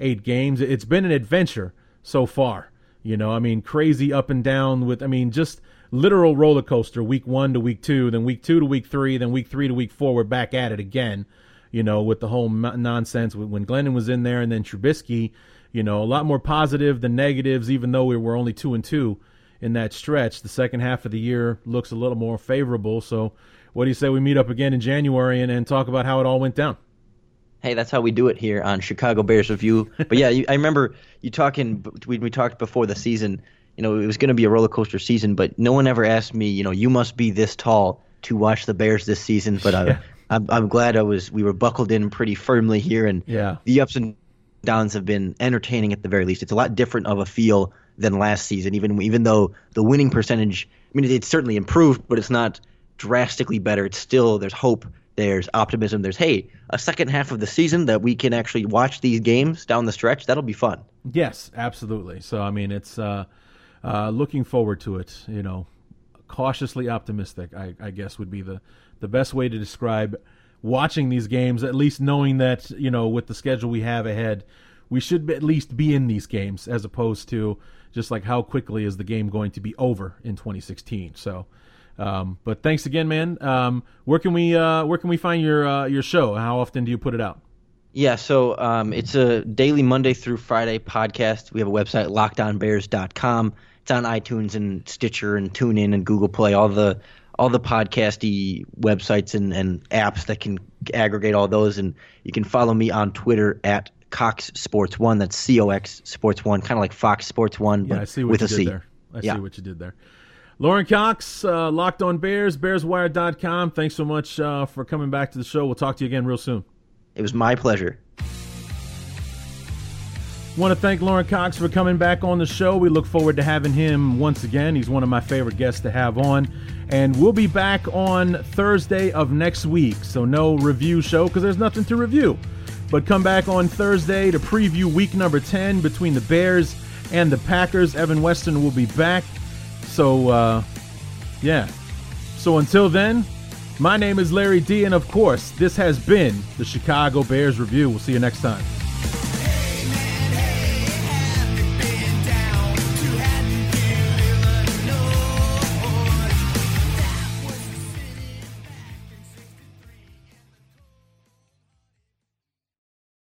[SPEAKER 1] eight games. It's been an adventure so far. You know, I mean, crazy up and down with, I mean, just literal roller coaster week one to week two, then week two to week three, then week three to week four. We're back at it again, you know, with the whole nonsense when Glennon was in there and then Trubisky, you know, a lot more positive than negatives, even though we were only two and two in that stretch. The second half of the year looks a little more favorable. So, what do you say we meet up again in January and, and talk about how it all went down?
[SPEAKER 2] Hey, that's how we do it here on Chicago Bears Review. But yeah, you, I remember you talking. We, we talked before the season you know, it was going to be a roller coaster season, but no one ever asked me, you know, you must be this tall to watch the Bears this season. But I, I'm, I'm glad I was. We were buckled in pretty firmly here, and
[SPEAKER 1] yeah.
[SPEAKER 2] the ups and downs have been entertaining at the very least. It's a lot different of a feel than last season, even even though the winning percentage. I mean, it's certainly improved, but it's not drastically better. It's still there's hope. There's optimism. There's hey, a second half of the season that we can actually watch these games down the stretch. That'll be fun.
[SPEAKER 1] Yes, absolutely. So I mean, it's. Uh, uh, looking forward to it. You know, cautiously optimistic. I, I, guess would be the the best way to describe watching these games. At least knowing that you know with the schedule we have ahead, we should at least be in these games as opposed to just like how quickly is the game going to be over in 2016. So. Um, but thanks again, man. Um, where can we uh, where can we find your uh, your show? How often do you put it out?
[SPEAKER 2] Yeah, so um, it's a daily Monday through Friday podcast. We have a website, lockedonbears.com. It's on iTunes and Stitcher and TuneIn and Google Play, all the all the podcasty websites and, and apps that can aggregate all those. And you can follow me on Twitter at Cox Sports One. That's C O X Sports One, kind of like Fox Sports One,
[SPEAKER 1] yeah, I see what with you a did C. There. I yeah. see what you did there. Lorin Cox, uh, Locked On Bears, BearsWire.com. Thanks so much uh, for coming back to the show. We'll talk to you again real soon.
[SPEAKER 2] It was my pleasure.
[SPEAKER 1] Want to thank Lorin Cox for coming back on the show. We look forward to having him once again. He's one of my favorite guests to have on. And we'll be back on Thursday of next week. So, no review show because there's nothing to review. But come back on Thursday to preview week number 10 between the Bears and the Packers. Evan Weston will be back. So, uh, Yeah. So until then, my name is Larry D, and of course, this has been the Chicago Bears Review. We'll see you next time.